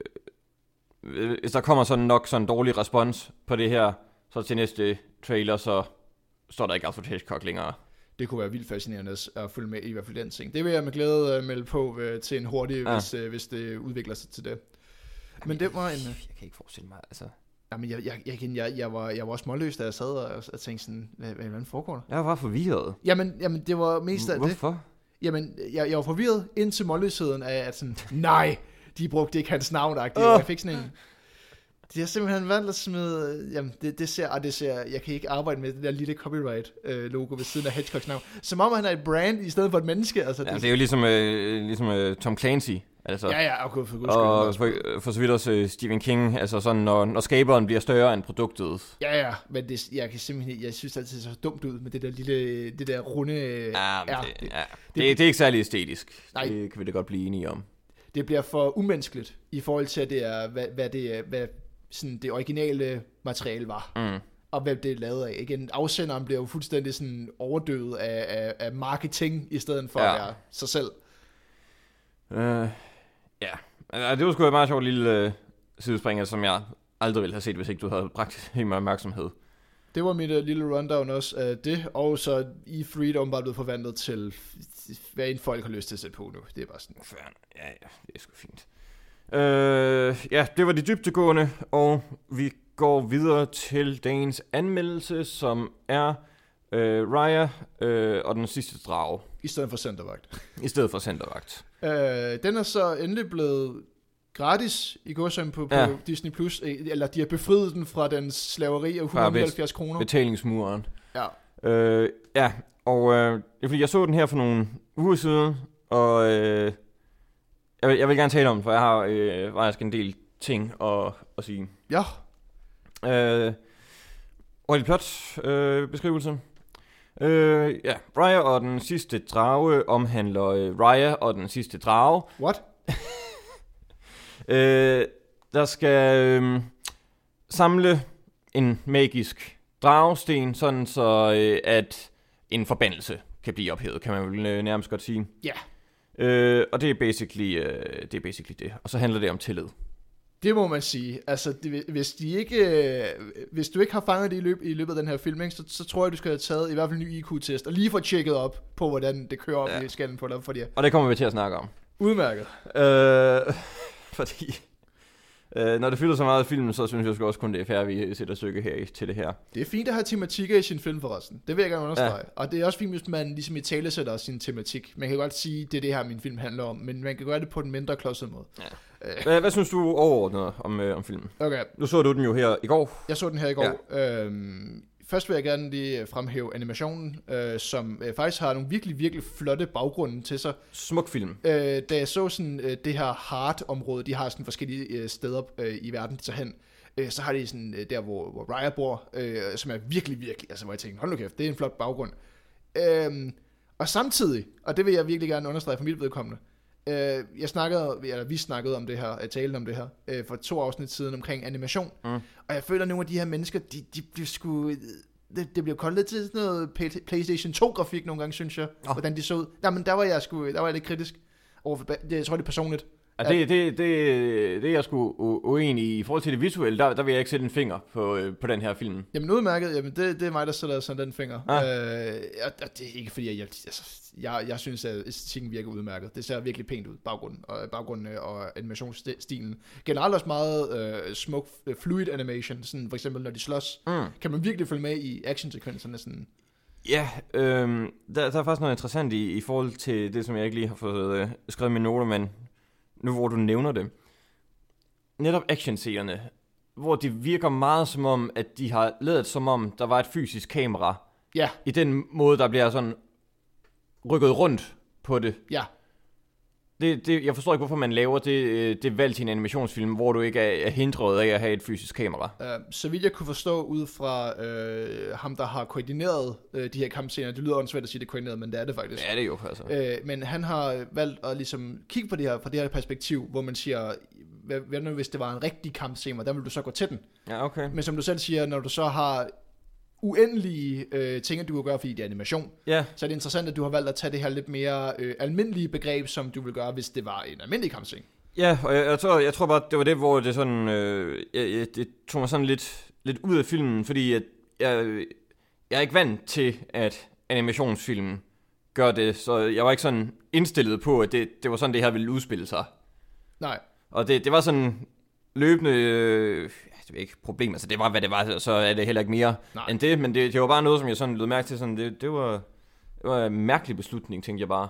hvis der kommer sådan nok sådan en dårlig respons på det her, så til næste trailer, så står der ikke Alfred Hitchcock længere. Det kunne være vildt fascinerende at- følge med i, hvert fald den ting. Det vil jeg med glæde øh, melde på øh, til en hurtig, ja. Hvis, øh, hvis det udvikler sig til det. Men det var en... Jeg kan ikke forestille mig, altså... Jamen, jeg, jeg, jeg, jeg, jeg, var, jeg var også småløs, da jeg sad og, og tænkte sådan, hvad, hvad, hvad foregår der? Jeg var forvirret. Jamen, jamen, det var mest af det. Hvorfor? Jamen, jeg, jeg var forvirret indtil målløsheden af, at sådan, nej, de brugte ikke hans navn, oh. Jeg fik sådan en, de har simpelthen valgt at smide, jamen, det, det ser, og det ser, jeg kan ikke arbejde med det der lille copyright øh, logo ved siden af Hitchcocks navn. Som om han er et brand i stedet for et menneske, altså. Ja, det er jo ligesom, øh, ligesom øh, Tom Clancy. Altså, ja, ja, okay, for guds og skyld. for, for så vidt også øh, Stephen King, altså sådan, når, når skaberen bliver større end produktet. Ja, ja, men det, jeg kan simpelthen, jeg synes altid, det ser så dumt ud med det der lille, det der runde Ja, men det, Det, ja. Det, det er ikke særlig æstetisk. Nej. Det kan vi da godt blive enige om. det bliver for umenneskeligt i forhold til, at det er, hvad, hvad det er, hvad sådan det originale materiale var. Mm. og hvem det er lavet af. Igen, afsenderen bliver jo fuldstændig sådan overdøvet af, af, af marketing, i stedet for ja. Ja. at være sig selv. Øh, ja, Altså, det var sgu et meget sjovt lille øh, sidespring, som jeg aldrig ville have set, hvis ikke du havde bragt helt meget opmærksomhed. Det var mit uh, lille rundown også af det, og så E3 der er åbenbart blevet forvandlet til, hvad en folk har lyst til at sætte på nu. Det er bare sådan. Ja, ja, det er sgu fint. Øh, ja, det var de dybtegående, og vi går videre til dagens anmeldelse, som er øh, Raya øh, og den sidste drage, I stedet for centervagt. i stedet for centervagt. Uh, den er så endelig blevet gratis i gårsøjne på, på Ja. Disney+. Plus, eh, eller de har befriet den fra den slaveri af 179 kroner. Betalingsmuren. Ja. Øh, ja, og øh, fordi, jeg så den her for nogle uger siden, og øh, jeg, vil, jeg vil gerne tale om den, for jeg har øh, faktisk en del ting at, at sige. Ja, Øh, og plot øh, beskrivelse. Øh, ja, Raya og den sidste drage omhandler øh, Raya og den sidste drage. what? Øh, der skal øh, samle en magisk dragesten, sådan så øh, at en forbandelse kan blive ophævet, kan man vel øh, nærmest godt sige. Ja. Øh, og det er, basically, øh, det er basically det. Og så handler det om tillid. Det må man sige. Altså, det, hvis, de ikke, øh, hvis du ikke har fanget det i, løb, i løbet af den her film, ikke, så, så tror jeg, du skal have taget i hvert fald en ny IQ-test, og lige få tjekket op på, hvordan det kører op ja. I skallen på dig, for det Og det kommer vi til at snakke om. udmærket. Øh, fordi øh, når det fylder så meget af filmen, så synes jeg også kun, det er fair, at vi sætter stykke her i- til det her. Det er fint at have tematikker i sin film forresten. Det vil jeg gerne understrege. Ja. Og det er også fint, hvis man ligesom i tale sætter sin tematik. Man kan godt sige, det er det her, min film handler om, men man kan gøre det på en mindre klodset måde. Hvad, hvad synes du overordnet om, øh, om filmen? Okay, Nu så du den jo her i går. jeg så den her i går. Ja. Øhm, først vil jeg gerne lige fremhæve animationen, øh, som øh, faktisk har nogle virkelig, virkelig flotte baggrunde til sig. Smuk film. Øh, da jeg så sådan, øh, det her hard-område, de har sådan forskellige øh, steder øh, i verden, de tager hen, øh, så har de sådan øh, der, hvor, hvor Raya bor, øh, som er virkelig, virkelig, altså hvor jeg tænker, hold nu kæft, det er en flot baggrund. Øh, og samtidig, og det vil jeg virkelig gerne understrege for mit vedkommende, Øh, jeg snakkede, eller vi snakkede om det her, jeg talte om det her, øh, for to afsnit siden omkring animation. Mm. Og jeg føler, at nogle af de her mennesker, de, de bliver sgu... Det, det bliver koldt lidt til sådan noget Play- PlayStation 2-grafik nogle gange, synes jeg. Nå. Hvordan de så ud. Nej, men der var jeg sgu, der var jeg lidt kritisk over for, det, jeg tror, det er personligt. Ja, det, det, det, det er jeg sgu uenig i. I forhold til det visuelle, der, der vil jeg ikke sætte en finger på, øh, på den her film. Jamen udmærket, jamen det, det er mig, der sætter sådan den finger. Ah. Øh, og, og det er ikke fordi, jeg, jeg, altså, jeg, jeg synes, at æstetikken virker udmærket. Det ser virkelig pænt ud, baggrunden og, baggrunden øh, og animationsstilen. Generelt også meget øh, smuk, øh, fluid animation, sådan for eksempel når de slås, Mm. kan man virkelig følge med i actionsekvenserne. Sådan. Ja, øhm, der, der er faktisk noget interessant i, i forhold til det, som jeg ikke lige har fået øh, skrevet i mine noter, men nu hvor du nævner det. Netop actionscenerne, hvor det virker meget som om, at de har lavet som om, der var et fysisk kamera, Ja, i den måde, der bliver sådan rykket rundt på det. ja, det, det jeg forstår ikke, hvorfor man laver det, øh, det valg til en animationsfilm, hvor du ikke er, er hindret af at have et fysisk kamera. Uh, så vidt jeg kunne forstå ud fra uh, ham, der har koordineret uh, de her kampscener, det lyder åndssvagt at sige, det er koordineret, men det er det faktisk. Ja, det er jo altså. Øh, men han har valgt at ligesom kigge på det her fra det her perspektiv, hvor man siger, hvad, hvad nu hvis det var en rigtig kampscene, hvordan vil du så gå til den? Ja, okay. Men som du selv siger, når du så har uendelige øh, ting, du kan gøre, fordi det er animation, Ja, så er det interessant, at du har valgt at tage det her lidt mere øh, almindelige begreb, som du vil gøre, hvis det var en almindelig kampscene. ja og jeg, jeg, tror, jeg tror bare, det var det, hvor det sådan, øh, jeg, jeg, det tog mig sådan lidt, lidt ud af filmen, fordi at jeg, jeg er ikke vant til, at animationsfilmen gør det, så jeg var ikke sådan indstillet på, at det, det var sådan, det her ville udspille sig. Nej, Og det, det var sådan løbende, øh, det er ikke et problem, altså det var, hvad det var, så er det heller ikke mere Nej. end det, men det, det var bare noget, som jeg sådan lød mærke til, sådan, det, det, var, det var en mærkelig beslutning, tænkte jeg bare.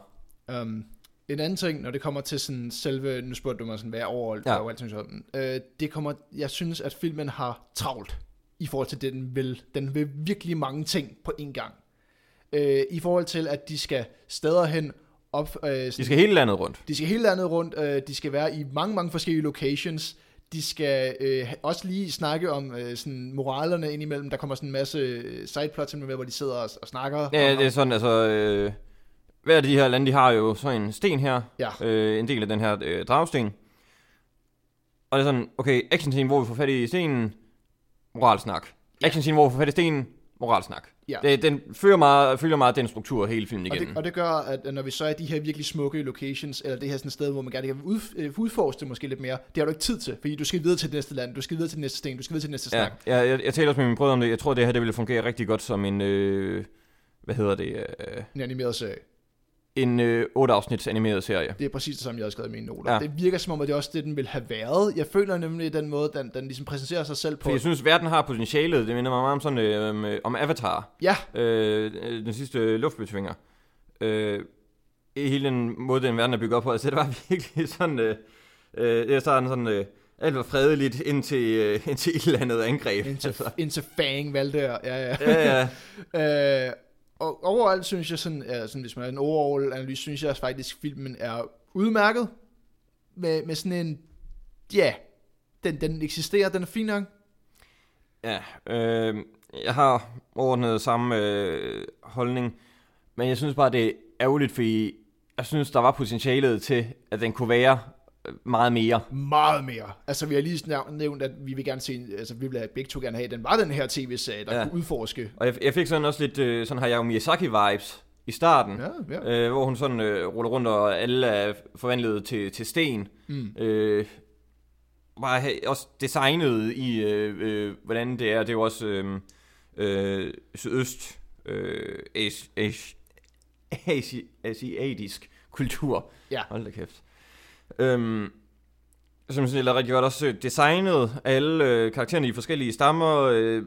Um, en anden ting, når det kommer til sådan selve, nu spurgte du mig sådan, hvad er overholdt, Ja. og sådan, øh, det kommer, jeg synes, at filmen har travlt i forhold til det, den vil. Den vil virkelig mange ting på en gang. Øh, I forhold til, at de skal steder hen op, øh, sådan, De skal hele landet rundt. de skal hele landet rundt, øh, de skal være i mange, mange forskellige locations, de skal øh, også lige snakke om øh, sådan moralerne indimellem. Der kommer sådan en masse øh, sideplots med, hvor de sidder og, og snakker. Ja, om, det er sådan, altså, øh, hver af de her lande, de har jo sådan en sten her, Ja. øh, en del af den her øh, dragsten. Og det er sådan, okay, action scene, hvor vi får fat i stenen, moralsnak. Ja. Action scene, hvor vi får fat i stenen, moralsnak. Ja. Det, den følger meget, følger meget den struktur hele filmen Og igennem. det, og det gør, at når vi så er de her virkelig smukke locations, eller det her sådan sted, hvor man gerne kan ud, øh, udforske det måske lidt mere, det har du ikke tid til, fordi du skal videre til det næste land, du skal videre til det næste sten, du skal videre til det næste Ja, snak. jeg, jeg, jeg taler også med min brødre om det. Jeg tror, det her det ville fungere rigtig godt som en, øh, hvad hedder det, øh, En animeret serie. En øh, 8 afsnits animeret serie. Det er præcis det samme, jeg har skrevet i mine noter. Ja. Det virker som om, at det er også det, den vil have været. Jeg føler nemlig den måde, den, den ligesom præsenterer sig selv på. For jeg synes, verden har potentialet. Det minder mig meget om sådan, øh, øh, om Avatar. Ja, øh, øh, den sidste luftbetvinger. Øh, hele den måde, den verden er bygget op på. Altså, det var virkelig sådan... Øh, øh, det starten sådan... Øh, alt var fredeligt indtil, øh, indtil et eller andet angreb. indtil, altså. indtil Fang valgte jeg. Ja, ja. Ja, ja. Øh, og overalt synes jeg sådan, ja, sådan hvis man er en overall analyse, synes jeg faktisk, filmen er udmærket. Med, med sådan en, ja, den, den eksisterer, den er fin nok. ja øh, jeg har ordnet samme øh, holdning. Men jeg synes bare, det er ærgerligt, fordi jeg synes, der var potentialet til, at den kunne være meget mere. Meget mere. Altså vi har lige nævnt, at vi vil gerne se, altså vi vil have begge to gerne have, at den var den her tv-serie, der Ja. kunne udforske. Og jeg, jeg fik sådan også lidt øh, sådan Hayao Miyazaki-vibes i starten. Ja, ja. øh, hvor hun sådan øh, ruller rundt, og alle er forvandlet til, til sten. Mm. Øh, bare have, også designet i, øh, øh, hvordan det er. Det er jo også øh, øh, sydøst øh, as, as, asi, asiatisk kultur. Ja. Hold da kæft. Øhm, som synes, det er rigtig godt også designet alle øh, karaktererne i forskellige stammer. Øh,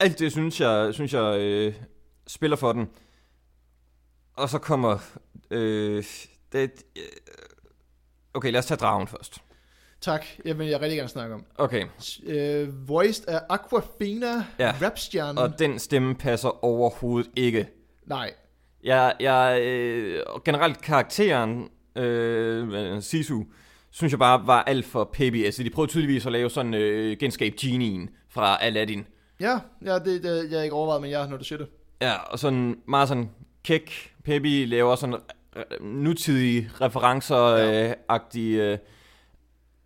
alt det synes jeg, synes jeg øh, spiller for den. Og så kommer... Øh, det, øh, okay, lad os tage dragen først. Tak, jeg vil jeg rigtig gerne snakke om. Okay, Øh, voiced af Aquafina, Ja. rapstjernen. og den stemme passer overhovedet ikke. Nej, Jeg, jeg øh, generelt karakteren, øh, Sisu, synes jeg bare var alt for peppy. Altså, de prøvede tydeligvis at lave sådan øh, genskab genien fra Aladdin. ja, ja det, det jeg er ikke overvejet, men ja, når du siger det. Ja, og sådan meget sådan kæk, peppy, laver sådan re- nutidige referencer-agtige. Øh,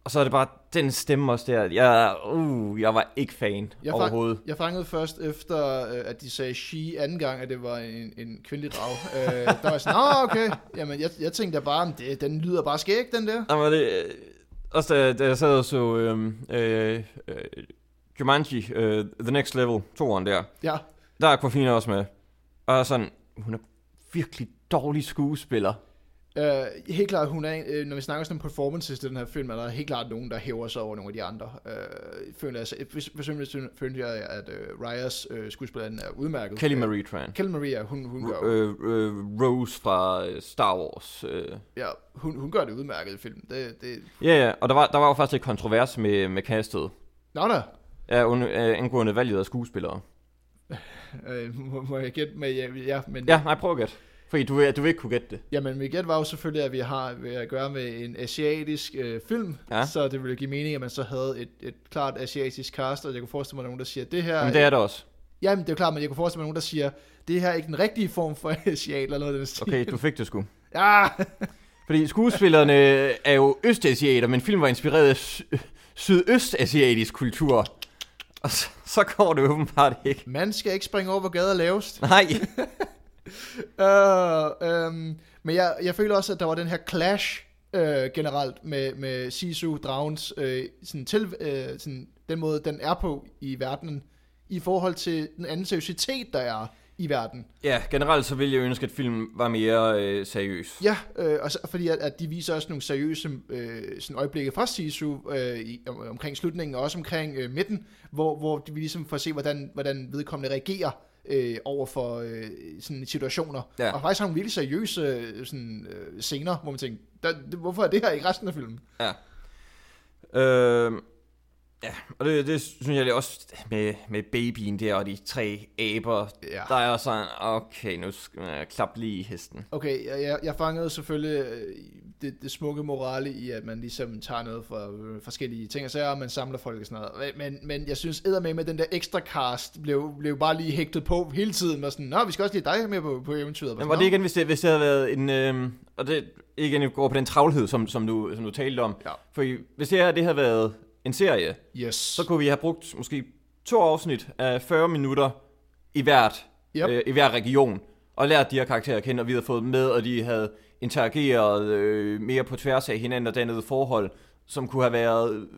og så er det bare den stemme også der. Jeg, uh, jeg var ikke fan Jeg fang- overhovedet. Jeg fangede først efter, øh, at de sagde she anden gang, at det var en, en kvindelig drag. øh, der var jeg sådan, okay. Jamen, jeg, jeg tænkte bare, det, den lyder bare skæg, den der. Jamen, det, øh, også da, da jeg sad og så øh, øh, øh, Jumanji, øh, The Next Level, toeren der, Ja, der er Aquafina også med. Og sådan, hun er virkelig dårlig skuespiller. Øh, helt klart, hun er, øh, når vi snakker sådan om performances til den her film, er der helt klart nogen, der hæver sig over nogle af de andre. Øh, føler jeg, for eksempel føler jeg, at øh, Ryas øh, skuespillerinde er udmærket. Kelly Marie Tran. Kelly Maria, hun, hun gør, Øh, øh, Rose fra Star Wars. Øh. ja, hun, hun gør det udmærket i filmen. Det, det, Ja, ja, og der var, der var jo faktisk lidt kontrovers med, med castet. Nå da, Ja, un, angående valget af skuespillere. øh, må, må jeg gætte med, ja, ja men Ja, nej, prøv at gætte. Fordi du, vil- du vil ikke kunne gætte det. Jamen, mit gæt var jo selvfølgelig, at vi har ved at gøre med en asiatisk øh, film, Ja. så det ville give mening, at man så havde et, et klart asiatisk cast, og jeg kunne forestille mig nogen, der siger, det her... Men det er det også. Jamen, det er jo klart, men jeg kunne forestille mig nogen, der siger, det her er ikke den rigtige form for asiat, eller noget af den stil. Okay, du fik det sgu. Ja, Fordi skuespillerne er jo østasiater, men filmen var inspireret af sy- sydøstasiatisk kultur. Og så, så går det åbenbart ikke. man skal ikke springe over, hvor gader er lavest. Nej. Uh, um, men jeg, jeg føler også, at der var den her clash uh, generelt med, med Sisu, Dragens, uh, sådan til, uh, sådan, den måde, den er på i verdenen, i forhold til den anden seriøsitet, der er i verden. Ja, generelt så ville jeg ønske, at filmen var mere øh, seriøs. Ja, øh, og så, fordi at, at de viser også nogle seriøse øh, sådan øjeblikke fra Sisu øh, i, om, omkring slutningen, og også omkring øh, midten, hvor, hvor vi ligesom får se, hvordan, hvordan vedkommende reagerer øh, over for øh, sådan situationer. Ja. Og faktisk har nogle virkelig seriøse øh, sådan, øh, scener, hvor man tænker, der, det, hvorfor er det her ikke resten af filmen? Ja. Øh, ja, og det, det synes jeg er også med, med babyen der og de tre aber. Ja. Der er sådan, okay, nu skal jeg klappe lige hesten. Okay, jeg, jeg, fangede selvfølgelig øh, det, det smukke morale i, at man ligesom tager noget fra øh, forskellige ting og sager, og man samler folk og sådan noget. Men, men jeg synes med med den der ekstra cast blev, blev bare lige hægtet på hele tiden, og sådan, nå, vi skal også lige dig med på, på eventyret. Men var det igen, hvis det, hvis det havde været en... Øh, og det igen går på den travlhed, som, som, du, som du talte om. Ja. For hvis det her det havde været en serie, Yes. så kunne vi have brugt måske to afsnit af 40 minutter i hvert, Yep. øh, i hver region, og lært de her karakterer at kende, og vi havde fået dem med, og de havde interageret øh, mere på tværs af hinanden og dannet forhold, som kunne have været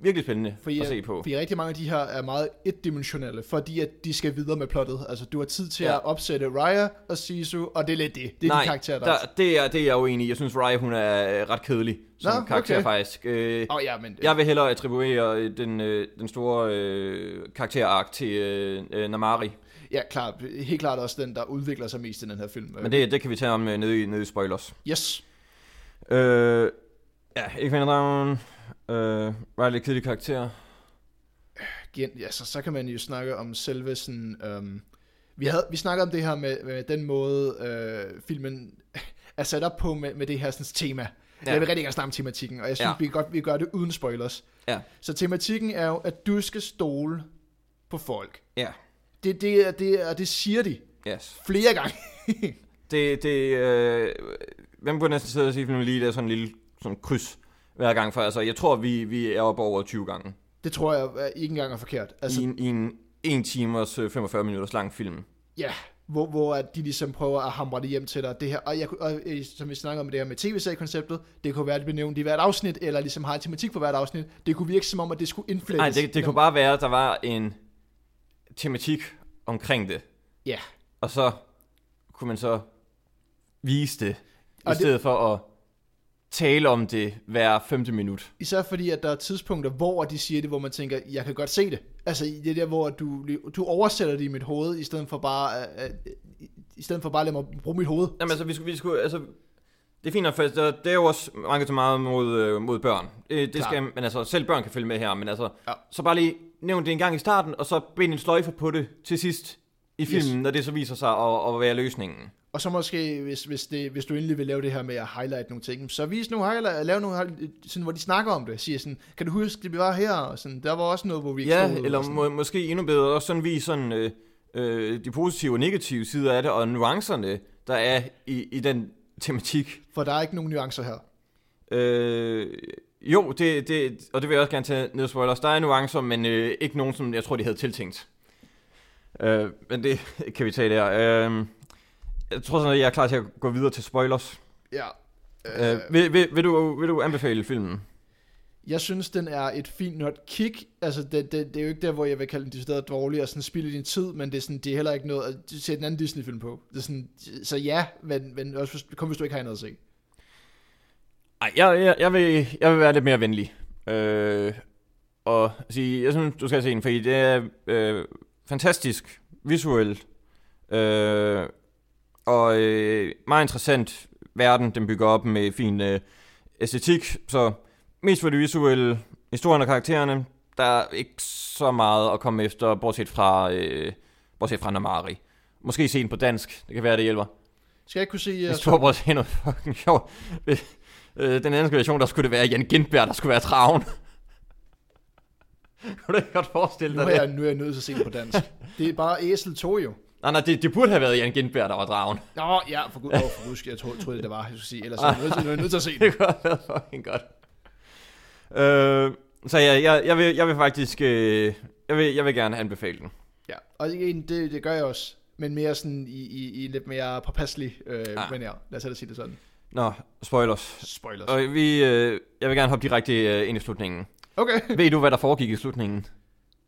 virkelig spændende fordi, at se på. fordi rigtig mange af de her er meget etdimensionelle, fordi at de skal videre med plottet. Altså, du har tid til ja. At opsætte Raya og Sisu, og det er lidt det. Det er Nej, de karakterer, der, der, det, er, det er jeg uenig i. Jeg synes, Raya hun er øh, ret kedelig som Nå, karakter okay. faktisk. Øh, Åh, oh, ja, men... Jeg vil hellere attribuere øh, den, øh, den store øh, karakterark til øh, øh, Namari. Ja, klart. Helt klart også den, der udvikler sig mest i den her film. Men det, det kan vi tage om øh, nede, i, nede i spoilers. Yes. Øh, ja, ikke finder. Øh, Riley kedelig karakter. Ja, så, så kan man jo snakke om selve sådan... Øhm, vi, havde, vi snakkede om det her med, med den måde, øh, filmen er sat op på med, med det her sådan, tema. Ja. Jeg vil rigtig gerne snakke om tematikken, og jeg synes, ja. Vi, godt, vi gøre det uden spoilers. Ja. Så tematikken er jo, at du skal stole på folk. Ja. Det, det, er- det, er- det siger de Yes. flere gange. Det, det, øh, hvem kunne næsten sidde og sige, at lige der er sådan en lille sådan kryds hver gang for. Altså, jeg tror, vi, vi er oppe over 20 gange. det tror jeg ikke engang er forkert. Altså, I, en, I en 1 timers øh, 45 minutters lang film. Ja, hvor, hvor at de ligesom prøver at hamre det hjem til dig. Det her, og, jeg, og øh, som vi snakker om det her med tv-seriekonceptet, det kunne være, at det blev nævnt i hvert afsnit, eller ligesom har en tematik for hvert afsnit. Det kunne virke som om, at det skulle indflettes. Nej, det, det kunne bare være, at der var en tematik omkring det. Ja, Og så kunne man så vise det, i Og det- stedet for at tale om det hver femte minut. især fordi, at der er tidspunkter, hvor de siger det, hvor man tænker, jeg kan godt se det. Altså, i det der, hvor du, du oversætter det i mit hoved, i stedet for bare, uh, uh, i stedet for bare at lade mig bruge mit hoved. Jamen altså, vi skulle, vi skulle altså, det er fint for det det er jo også mange til meget mod, øh, mod børn. Det, det skal, men altså, selv børn kan følge med her, men altså, Ja. ja. så bare lige nævn det en gang i starten, og så bind en sløjfe på det til sidst i filmen, yes. når det så viser sig at, at være løsningen. Og så måske, hvis, hvis, det, hvis du endelig vil lave det her med at highlight nogle ting, så vis nogle highlight, lave nogle sådan, hvor de snakker om det. Siger sådan, kan du huske, det vi var her? Og sådan, der var også noget, hvor vi ikke Ja, stod, eller må, måske endnu bedre, også sådan vise sådan, øh, øh, de positive og negative sider af det, og nuancerne, der er i, i den tematik. For der er ikke nogen nuancer her. Øh, jo, det, det, og det vil jeg også gerne tage ned spoilers. Der er nuancer, men øh, ikke nogen, som jeg tror, de havde tiltænkt. Øh, men det kan vi tage der. Øh, jeg tror sådan, at jeg er klar til at gå videre til spoilers. Ja. Øh, vil, vil, vil, du, vil du anbefale filmen? Jeg synes, den er et fint nok kick. Altså, det, det, det er jo ikke der, hvor jeg vil kalde den decideret dårlig og sådan spille din tid, men det er, sådan, det er heller ikke noget at sætte en anden Disney-film på. Det er sådan, så ja, men, men også kom, hvis du ikke har noget at se. Ej, jeg, jeg, jeg, vil, jeg vil være lidt mere venlig. Øh, og sige, jeg synes, du skal se den, fordi det er øh, fantastisk visuelt. Øh, og øh, meget interessant verden, den bygger op med fin øh, æstetik. Så mest for det visuelle, historien og karaktererne, der er ikke så meget at komme efter, bortset fra, øh, bortset fra Namari. Måske se den på dansk, det kan være, det hjælper. Skal jeg ikke kunne se... Uh, at se noget fucking sjovt. Øh, den anden version, der skulle det være Jan Gindberg, der skulle være traven. Kunne du ikke godt forestille nu, dig er det? jeg, nu er jeg nødt til at se den på dansk. det er bare Æsel 2 jo. Nej, nej, det, det burde have været Jan Gindberg, der var dragen. Nå, ja, for gud, oh, for gud, jeg troede, troede, det var, jeg skulle sige. Ellers er jeg nødt til, nødt til at se den. Det kunne have været fucking godt. Øh, så ja, jeg, jeg, vil, jeg vil faktisk... Øh, jeg, vil, jeg vil gerne anbefale den. Ja, og igen, det, det gør jeg også. Men mere sådan i, i, i lidt mere påpasselig øh, Ah. ja, lad os hellere sige det sådan. Nå, spoilers. Spoilers. Og vi, øh, jeg vil gerne hoppe direkte øh, ind i slutningen. Okay. Ved du, hvad der foregik i slutningen?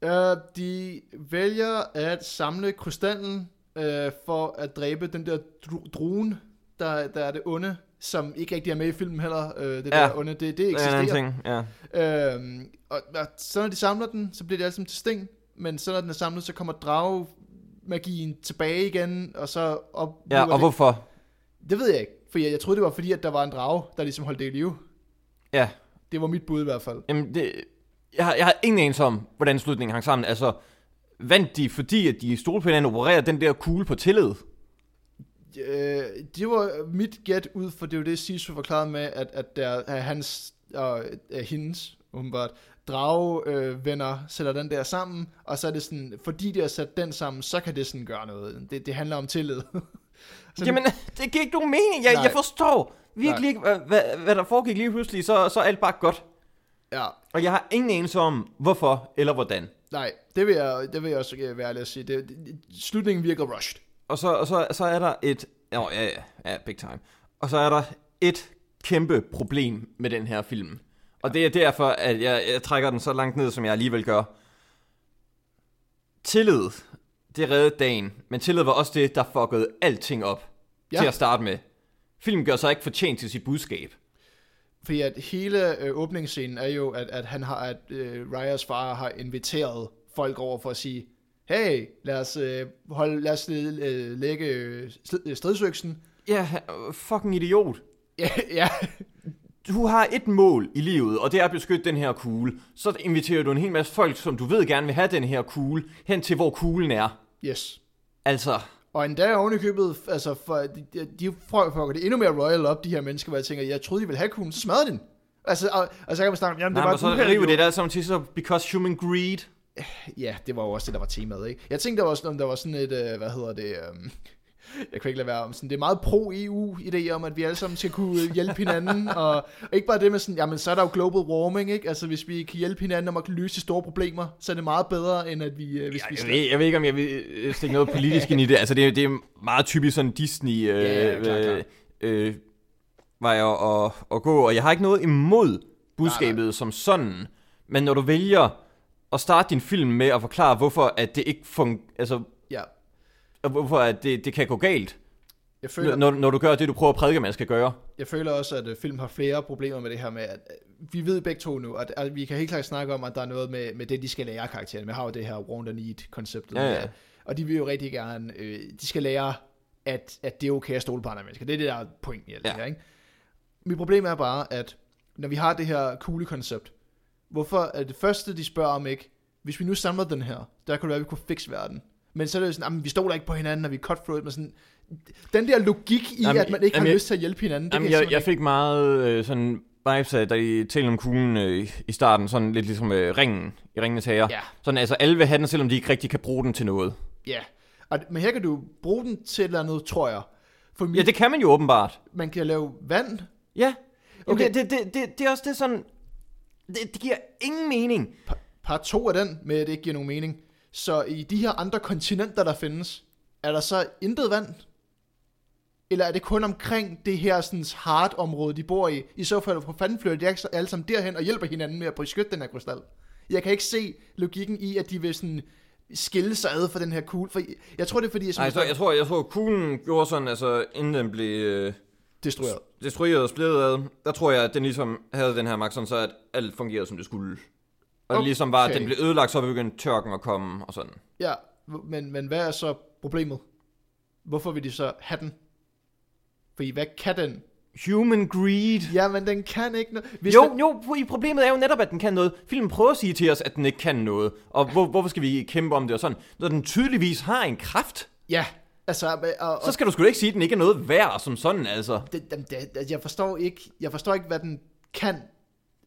Uh, de vælger at samle krystallen uh, for at dræbe den der dru- druen, der, der er det onde, som ikke rigtig er med i filmen heller. Uh, det Ja. der onde, det, det Det er en eksisterer. ting, ja. Uh, og, og så når de samler den, så bliver det altså til sten. Men så når den er samlet, så kommer drage magien tilbage igen, og så op. Ja, og hvorfor? Det ved jeg ikke, for jeg, jeg troede, det var fordi, at der var en drage, der ligesom holdt det i live. Ja, Det var mit bud i hvert fald. Jamen, det, jeg, har, jeg har ingen anelse om, hvordan slutningen hang sammen. Altså, vandt de, fordi at de stole på hinanden, opererede den der kugle på tillid? Øh, det var mit gæt ud, for det er jo det, Sisu forklarede med, at, at der er hans og er hendes, åbenbart, drage øh, sætter den der sammen, og så er det sådan, fordi de har sat den sammen, så kan det sådan gøre noget. Det, det handler om tillid. Så Jamen, det giver ikke nogen mening. Jeg, Nej. jeg forstår virkelig ikke, hvad, hvad, hvad der foregik lige pludselig. Så, så er alt bare godt. Ja, Og jeg har ingen anelse om, hvorfor eller hvordan. nej, det vil jeg, det vil jeg også øh, være ærlig at sige. Det, det, slutningen virker rushed. Og så, og så, så er der et... Ja, ja, ja, ja, big time. Og så er der et kæmpe problem med den her film. Og det er derfor, at jeg, jeg trækker den så langt ned, som jeg alligevel gør. Tillid, det reddede dagen. Men tillid var også det, der fuckede alting op. Ja. til at starte med. Filmen gør sig ikke fortjent til sit budskab. Fordi at hele øh, åbningsscenen er jo, at, at han har, at øh, Ryas far har inviteret folk over for at sige, hey, lad os, øh, holde, lad os øh, lægge øh, strid- stridsøksen. Ja, fucking idiot. Ja, ja, Du har et mål i livet, og det er at beskytte den her kugle. Så inviterer du en hel masse folk, som du ved gerne vil have den her kugle, hen til hvor kuglen er. yes. Altså, Og endda købet, altså, for, de, de, fucker det endnu mere royal op, de her mennesker, hvor jeg tænker, jeg troede, de ville have kuglen, så smadrede den. Altså, og, og så kan man snakke om, jamen, det nej, var men så jo. det der sammen til så, because human greed. Ja, det var jo også det, der var temaet, ikke? Jeg tænkte der var sådan, om der var sådan et, øh, hvad hedder det, øh, jeg kan ikke lade være om sådan, det er meget pro-EU-idé om, at vi alle sammen skal kunne hjælpe hinanden, og, og ikke bare det med sådan, jamen så er der jo global warming, ikke? Altså hvis vi kan hjælpe hinanden om at løse de store problemer, så er det meget bedre, end at vi, øh, hvis Jeg, vi jeg, ved, jeg ved ikke, om jeg vil øh, stikke noget politisk ind i det. Altså, det, er- det er meget typisk sådan Disney øh, Ja, ja, klart, klart. øh, øh, vej at, at, at gå. Og jeg har ikke noget imod budskabet Nej, som sådan. Men når du vælger at starte din film med at forklare, hvorfor at det ikke fungerer, altså, hvorfor at det, det kan gå galt, jeg føler, når, når du gør det, du prøver at prædike, man skal gøre. jeg føler også, at øh, film har flere problemer med det her med, at øh, vi ved begge to nu, at, at vi kan helt klart snakke om, at der er noget med, med det, de skal lære karakteren. Vi har jo det her want and need-konceptet. Ja, ja. med, Og de vil jo rigtig gerne, øh, de skal lære, at, at det er okay at stole på andre mennesker. Det er det, der er pointen i alt Ja. det her, ikke? Mit problem er bare, at når vi har det her coole koncept, hvorfor er det første, de spørger om ikke, hvis vi nu samler den her, der kunne det være, at vi kunne fikse verden. Men så er det jo sådan, jamen, vi stoler ikke på hinanden, og vi er cutthroat, men sådan, den der logik i, Jamen, jamen, at man ikke jamen, har jeg- lyst til at hjælpe hinanden, det Jamen, jeg, simpelthen jeg fik meget øh, sådan vibes af, da I talte om kuglen øh, i starten, sådan lidt ligesom øh, ringen i Ringenes Herre. Ja. Sådan, altså alle vil have den, selvom de ikke rigtig kan bruge den til noget. Ja, og, men her kan du bruge den til et eller andet, tror jeg. For Ja, det kan man jo åbenbart. Man kan lave vand. Ja. Okay. Okay. Det, det, det, det, er også det sådan... Det, det giver ingen mening. Part 2 af den, med at det ikke giver nogen mening. Så i de her andre kontinenter, der findes, er der så intet vand? Eller er det kun omkring det her sådan, hard-område, de bor i? I så fald, hvor fanden flytter de ikke alle sammen derhen og hjælper hinanden med at beskytte den her krystal? Jeg kan ikke se logikken i, at de vil sådan skille sig ad for den her kugle. For jeg tror, det er fordi, jeg, Nej, så jeg tror, jeg tror, kuglen gjorde sådan, altså inden den blev øh, destrueret. destrueret og splittet ad, der tror jeg, at den ligesom havde den her magt, sådan så at alt fungerede, som det skulle. Og det ligesom var, at Okay. den blev ødelagt, så begyndte tørken at komme og sådan. Ja, men, men hvad er så problemet? Hvorfor vil de så have den? Fordi hvad kan den? Human greed. Ja, men den kan ikke noget. Hvis jo, den, jo, problemet er jo netop, at den kan noget. Filmen prøver at sige til os, at den ikke kan noget. Og hvor, hvorfor skal vi kæmpe om det og sådan? Når den tydeligvis har en kraft, Ja, altså, og, og, så skal du sgu ikke sige, at den ikke er noget værd som sådan, altså. det, det, jeg forstår ikke, jeg forstår ikke, hvad den kan.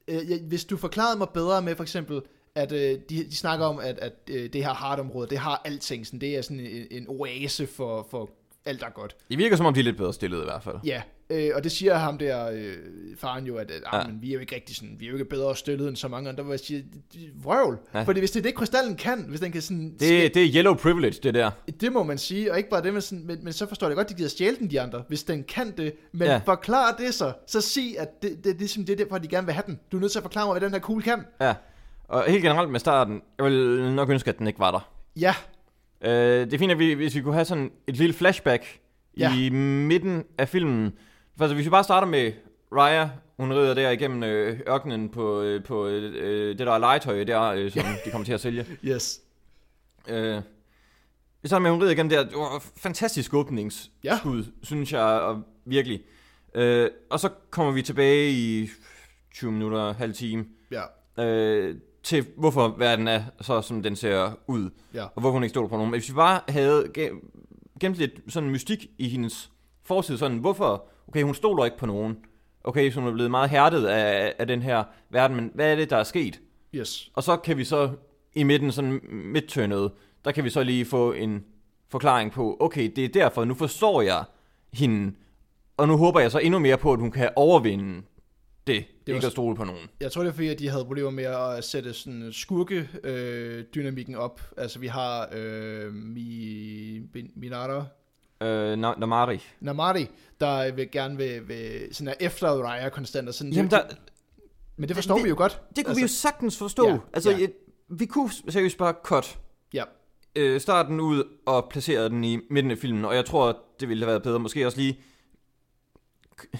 Øh, jeg- Hvis du forklarede mig bedre med for eksempel, at øh, de, de snakker om, at, at øh, det her hardområde, det har alting, sådan, det er sådan en, en oase for, for alt, der er godt. Det virker som om, de er lidt bedre stillet i hvert fald. Ja, øh, og det siger ham der, øh, faren jo, at, at Ja. ja. men vi er jo ikke rigtig sådan, vi er jo ikke bedre stillet end så mange andre, hvor jeg siger, vrøvl. Ja. Fordi hvis det er det, krystallen kan, hvis den kan sådan, Det, det er yellow privilege, det der. det må man sige, og ikke bare det, men, sådan, men, men så forstår jeg godt, de gider stjæle den, de andre, hvis den kan det. Men Ja. forklar det så. Så sig, at det, det, det, er ligesom det, er derfor, de gerne vil have den. Du er nødt til at forklare mig, hvad den her kugle kan. Ja. Og helt generelt med starten, jeg vil nok ønske, at den ikke var der. Ja, Øh, det er fint, at vi, hvis vi kunne have sådan et lille flashback. Ja. i midten af filmen. Altså, hvis vi bare starter med Raya, hun rider der igennem øh, ørkenen på, øh, på øh, det der legetøj der, øh, som de kommer til at sælge. yes. Øh, starter med, hun rider igennem der. Det var fantastisk åbningsskud, ja. synes jeg, og virkelig. Øh, og så kommer vi tilbage i 20 minutter, halv time, Ja, øh, til hvorfor verden er så, som den ser ud ja. og hvorfor hun ikke stoler på nogen. Hvis vi bare havde ge- gemt lidt sådan mystik i hendes forside, sådan hvorfor, okay, hun stoler ikke på nogen, okay, så hun er blevet meget hærdet af, af den her verden, men hvad er det, der er sket? Yes. Og så kan vi så i midten, sådan midttønnet, der kan vi så lige få en forklaring på, okay, det er derfor, nu forstår jeg hende, og nu håber jeg så endnu mere på, at hun kan overvinde det, det var ikke at stole på nogen. Jeg tror, det er fordi, at de havde problemer med at sætte sådan skurke-dynamikken op. Altså, vi har øh, Mi, Minara, Øh, Na- Namari. Namari, der vil gerne vil, vil sådan er efter Raya konstant. Og sådan, Jamen, der, men det forstår det- vi jo godt. Det kunne altså, vi jo sagtens forstå. Ja, altså, ja. vi kunne seriøst bare cut Ja, øh, starten ud og placere den i midten af filmen, og jeg tror, det ville have været bedre. Måske også lige...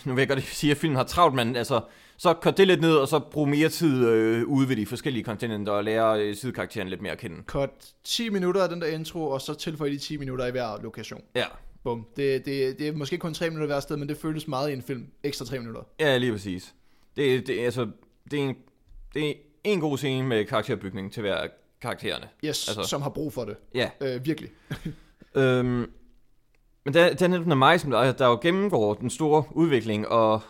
Nu vil jeg godt sige, at filmen har travlt, men altså, så cut det lidt ned, og så bruge mere tid øh, ude ved de forskellige kontinenter og lære øh, sidekarakteren lidt mere at kende. cut 10 minutter af den der intro, og så tilføje de 10 minutter i hver lokation. Ja, Bum. Det, det, det er måske kun 3 minutter hver sted, men det føles meget i en film. Ekstra 3 minutter. ja lige præcis. Det, det, altså, det er en, det er en god scene med karakterbygning til hver karaktererne. Yes, Altså- som har brug for det. Ja, Øh, virkelig. Øhm, men det, er- det er netop som der, der jo gennemgår den store udvikling og,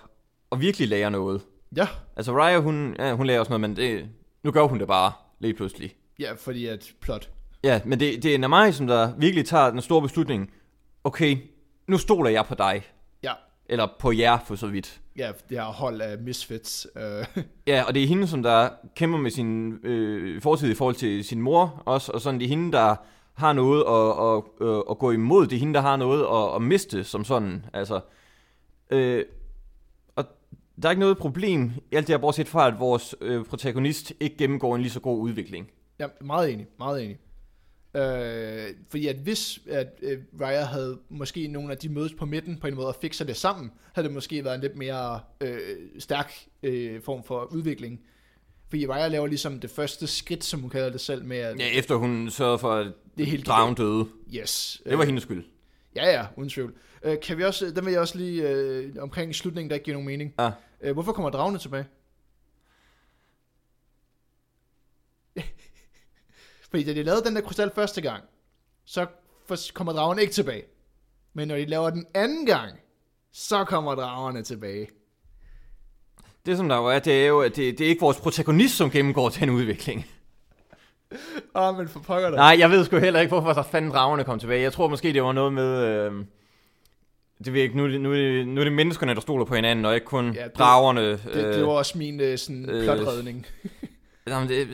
og virkelig lærer noget. Ja, Altså Raya, hun, ja, hun lærer også noget, men det, nu gør hun det bare lige pludselig. ja, fordi at plot. Ja, men det, det er Namai, som der virkelig tager den store beslutning. Okay, nu stoler jeg på dig. Ja, Eller på jer, for så vidt. ja, det her hold af misfits. Øh, Ja, og det er hende, som der kæmper med sin øh, fortid i forhold til sin mor også, og sådan, det er hende, der har noget at, at, at, at gå imod, det er hende, der har noget at, at miste som sådan, altså. Øh, og der er ikke noget problem i alt det her, bortset fra, at vores øh, protagonist ikke gennemgår en lige så god udvikling. ja, meget enig, meget enig. Øh, fordi at hvis at øh, Raya havde måske nogle af de mødes på midten på en måde og fikser det sammen, havde det måske været en lidt mere øh, stærk øh, form for udvikling. Fordi Raya laver ligesom det første skridt, som hun kalder det selv, med at Ja, efter hun sørgede for, at det helt dragen døde. Yes. Det var hendes skyld. Ja, ja, uden tvivl. Øh, kan vi også, den vil jeg også lige øh, omkring slutningen, der ikke giver nogen mening. Ja. Øh, hvorfor kommer dragene tilbage? Fordi da de lavede den der krystal første gang, så kommer dragerne ikke tilbage. Men når de laver den anden gang, så kommer dragerne tilbage. Det som der jo er, det er jo, at det, det er ikke vores protagonist, som gennemgår den udvikling. Åh, oh, men for pokker dig. Nej, jeg ved sgu heller ikke, hvorfor der fanden dragerne kom tilbage. Jeg tror måske, det var noget med... Øh, Det ved jeg ikke, nu nu, nu er det menneskerne, der stoler på hinanden, og ikke kun Ja, det- dragerne. Det, det var også min øh, sådan, øh, plotredning. Jamen, det,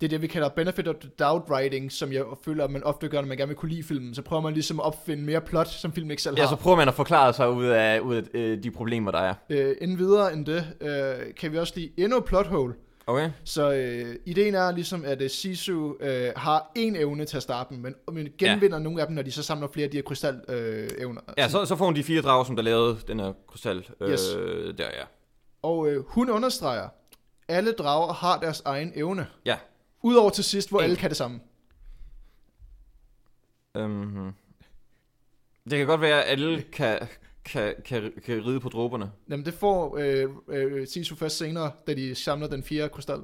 Det er det, vi kalder benefit of the doubt writing, som jeg føler, at man ofte gør, når man gerne vil kunne lide filmen. Så prøver man ligesom at opfinde mere plot, som filmen ikke selv har. ja, så prøver man at forklare sig ud af, ud af øh, de problemer, der er. Øh, inden videre end det, øh, kan vi også lige endnu plot hole. Okay? Så øh, ideen er ligesom, at øh, Sisu øh, har en evne til at starte med, men, men genvinder ja. nogle af dem, når de så samler flere af de her krystal øh, evner. Ja, så, så får hun de fire drager, som der lavede den her krystal. Øh, Yes. Der, ja. Og øh, hun understreger, alle drager har deres egen evne. Ja. Udover til sidst, hvor alle kan det samme. Um, det kan godt være, at alle kan, kan, kan, kan ride på dråberne. Jamen det får øh, øh, Sisu først senere, da de samler den fjerde krystal.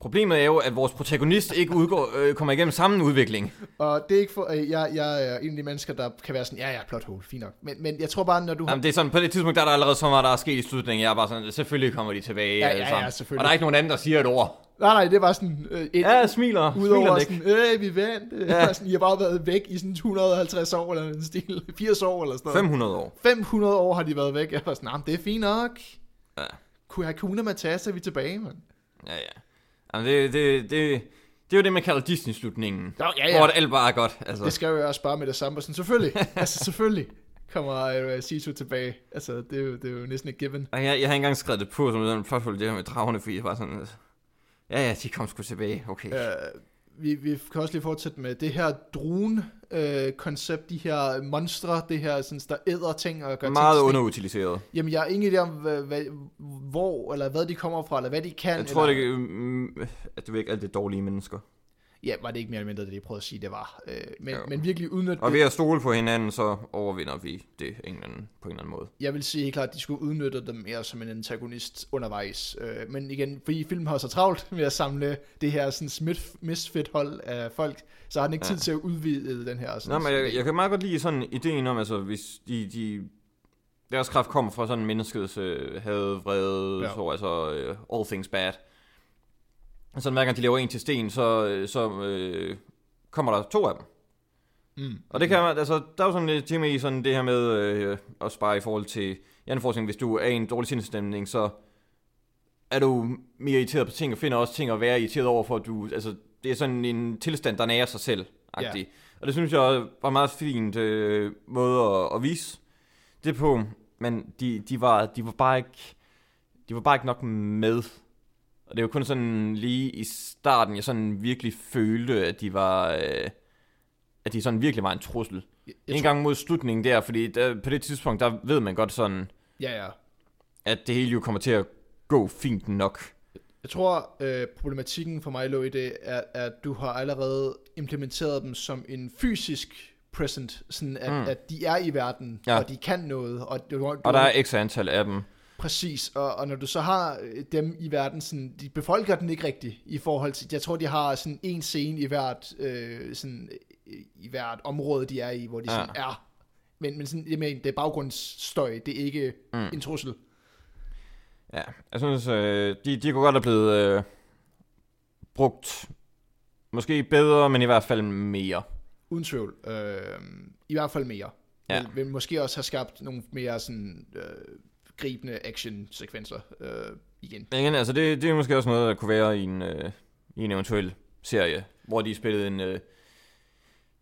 Problemet er jo, at vores protagonist ikke udgår, øh, kommer igennem samme udvikling. Og det er ikke for, øh, jeg, jeg er en af de mennesker, der kan være sådan, ja ja, plot hole, fint nok. Men, men jeg tror bare, når du har... Jamen, det er sådan, på det tidspunkt, der er der allerede så meget, der er sket i slutningen. Jeg er bare sådan, selvfølgelig kommer de tilbage. Ja, ja, ja, selvfølgelig. Og der er ikke nogen anden, der siger et ord. Nej, nej, det var sådan... Øh, et, Ja, smiler. Udover smiler sådan, øh, vi vandt. Det Ja. sådan, I har bare været væk i sådan 150 år, eller en stil. 80 år, eller sådan noget. 500 år. 500 år har de været væk. Jeg var sådan, nah, det er fint nok. Ja. Kunne Hakuna Matata, er vi tilbage, mand. Ja, ja. Jamen, det, det, det, det er jo det, man kalder Disney-slutningen. Nå, ja, Hvor det alt bare er godt. Altså. Det skal jo også bare med det samme. Sådan, selvfølgelig, altså selvfølgelig kommer uh, Sisu tilbage. Altså, det er, jo, det er jo næsten et given. Og jeg, jeg har ikke engang skrevet det på som sådan plotful, det her med dragerne, fordi jeg var sådan... altså, Ja, ja, de kom sgu tilbage. Okay. Uh, vi, vi kan også lige fortsætte med det her drone-koncept, de her monstre, det her, sådan, der æder ting og gør Meget ting. underutiliseret. Jamen, jeg har ingen idé om, hvad, hvad, hvor, eller hvad de kommer fra, eller hvad de kan. Jeg tror, eller, det, mm, at det er ikke alt det dårlige mennesker. Ja, var det ikke mere eller mindre, det de prøvede at sige, det var. Øh, men, Jo. men virkelig udnytte Og ved at stole på hinanden, så overvinder vi det en eller anden, på en eller anden måde. Jeg vil sige helt klart, at de skulle udnytte dem mere som en antagonist undervejs. Øh, men igen, fordi filmen har så travlt med at samle det her sådan misfit hold af folk, så har den ikke Ja. tid til at udvide den her. Sådan, Nå, men jeg, jeg kan meget godt lide sådan ideen om, altså hvis de, de deres kraft kommer fra sådan menneskets øh, had, vrede, ja. så altså øh, all things bad. Og sådan hver gang de laver en til sten, så, øh, så øh, kommer der to af dem. Mm. Og det kan man, altså, der er jo sådan lidt ting med i sådan det her med, øh, også bare i forhold til hjerneforskning, hvis du er i en dårlig sindsstemning, så er du mere irriteret på ting, og finder også ting at være irriteret over, for at du, altså, det er sådan en tilstand, der nærer sig selv, ja. Og det synes jeg var en meget fint øh, måde at, at vise det på, men de, de, var, de var bare ikke, de var bare ikke nok med. Og det var kun sådan lige i starten, jeg sådan virkelig følte, at de var, øh, at de sådan virkelig var en trussel. Jeg, En jeg, gang mod slutningen der, fordi der, på det tidspunkt, der ved man godt sådan, ja, ja. at det hele jo kommer til at gå fint nok. Jeg tror, øh, problematikken for mig lå i det, er, at du har allerede implementeret dem som en fysisk present, sådan at, mm. At de er i verden, ja. Og de kan noget, og du, du, Og der er x antal af dem. Præcis, og, og når du så har øh, dem i verden, sådan, de befolker den ikke rigtigt i forhold til, jeg tror, de har sådan en scene i hvert, øh, sådan, øh, i hvert område, de er i, hvor de Ja. sådan er. Men, men sådan, jeg mener, det er baggrundsstøj, det er ikke mm. En trussel. Ja, jeg synes, øh, de, de kunne godt have blevet øh, brugt måske bedre, men i hvert fald mere. Uden tvivl. Øh, I hvert fald mere. Ja. Vil, vil måske også have skabt nogle mere sådan, øh, gribende action-sekvenser øh, igen. Men igen, altså det, det er måske også noget, der kunne være i en, øh, i en eventuel serie, hvor de spillede en, øh,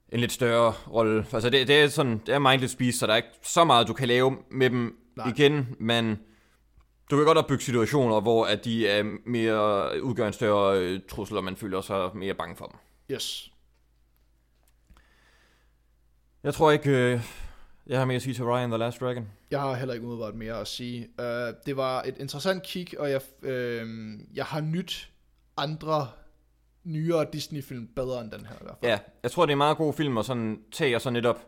en lidt større rolle. Altså det, det er sådan, det er mindless beast, så der er ikke så meget, du kan lave med dem Nej. Igen, men du kan godt opbygge situationer, hvor at de er mere, udgør en større øh, trussel, og man føler sig mere bange for dem. Yes. Jeg tror ikke, øh, jeg har mere at sige til Ryan the Last Dragon. Jeg har heller ikke umiddelbart mere at sige. Uh, det var et interessant kig, og jeg, uh, jeg har nyt andre nyere Disney-film bedre end den her i hvert fald. Ja, jeg tror, det er en meget god film at sådan tage og så netop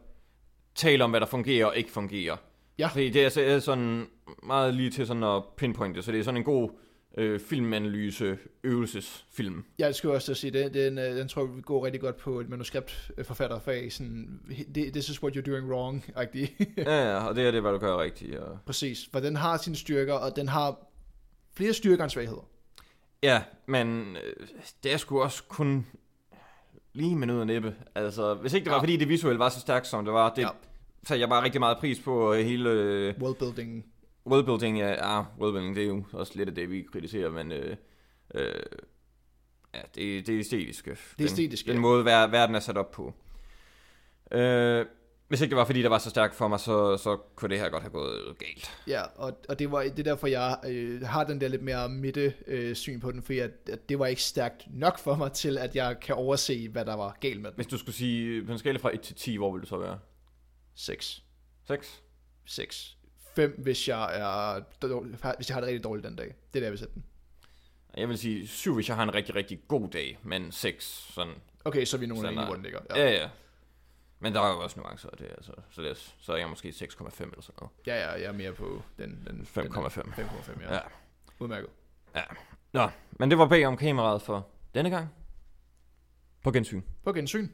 tale om, hvad der fungerer og ikke fungerer. Ja. Fordi det er, er sådan meget lige til sådan at pinpointe, så det er sådan en god øh, filmanalyse øvelsesfilm. Jeg skulle også sige, det, den, øh, den tror jeg vil gå rigtig godt på et manuskriptforfatterfag. Sådan, "Thi- this is what you're doing wrong. -agtig. ja, ja, og det er det, hvad du gør rigtigt. Og... Præcis, for den har sine styrker, og den har flere styrker end svagheder. Ja, men øh, det er sgu også kun lige med nød og næppe. Altså, hvis ikke det var, Ja. fordi det visuelle var så stærkt, som det var, det, Ja. satte jeg bare rigtig meget pris på øh, hele øh, Worldbuilding. Worldbuilding. Ja, ja, worldbuilding, det er jo også lidt af det, vi kritiserer, men øh, øh, ja, det, det er æstetiske. Det æstetiske, Den, ja. den måde, ver- verden er sat op på. Øh, hvis ikke det var, fordi det var så stærkt for mig, så, så kunne det her godt have gået galt. Ja, og, og det, var, det er derfor, jeg øh, har den der lidt mere midte øh, syn på den, fordi at, at det var ikke stærkt nok for mig til, at jeg kan overse, hvad der var galt med den. Hvis du skulle sige, på en skala fra 1 til 10, hvor ville det så være? 6. 6? 6. 5, hvis jeg, er, dårlig- hvis jeg har det rigtig dårligt den dag. Det er der, jeg vil sætte den. Jeg vil sige 7, hvis jeg har en rigtig, rigtig god dag, men 6 sådan. Okay, så er vi Sådan enige, hvor den ligger. Ja, ja. ja. Men der er jo også nuancer af det, altså. Så, det er, så er jeg måske 6,5 eller sådan noget. ja, ja, jeg er mere på den. den 5,5. den- 5,5, ja. Ja. ja. Udmærket. Nå, men det var bag om kameraet for denne gang. På gensyn. På gensyn.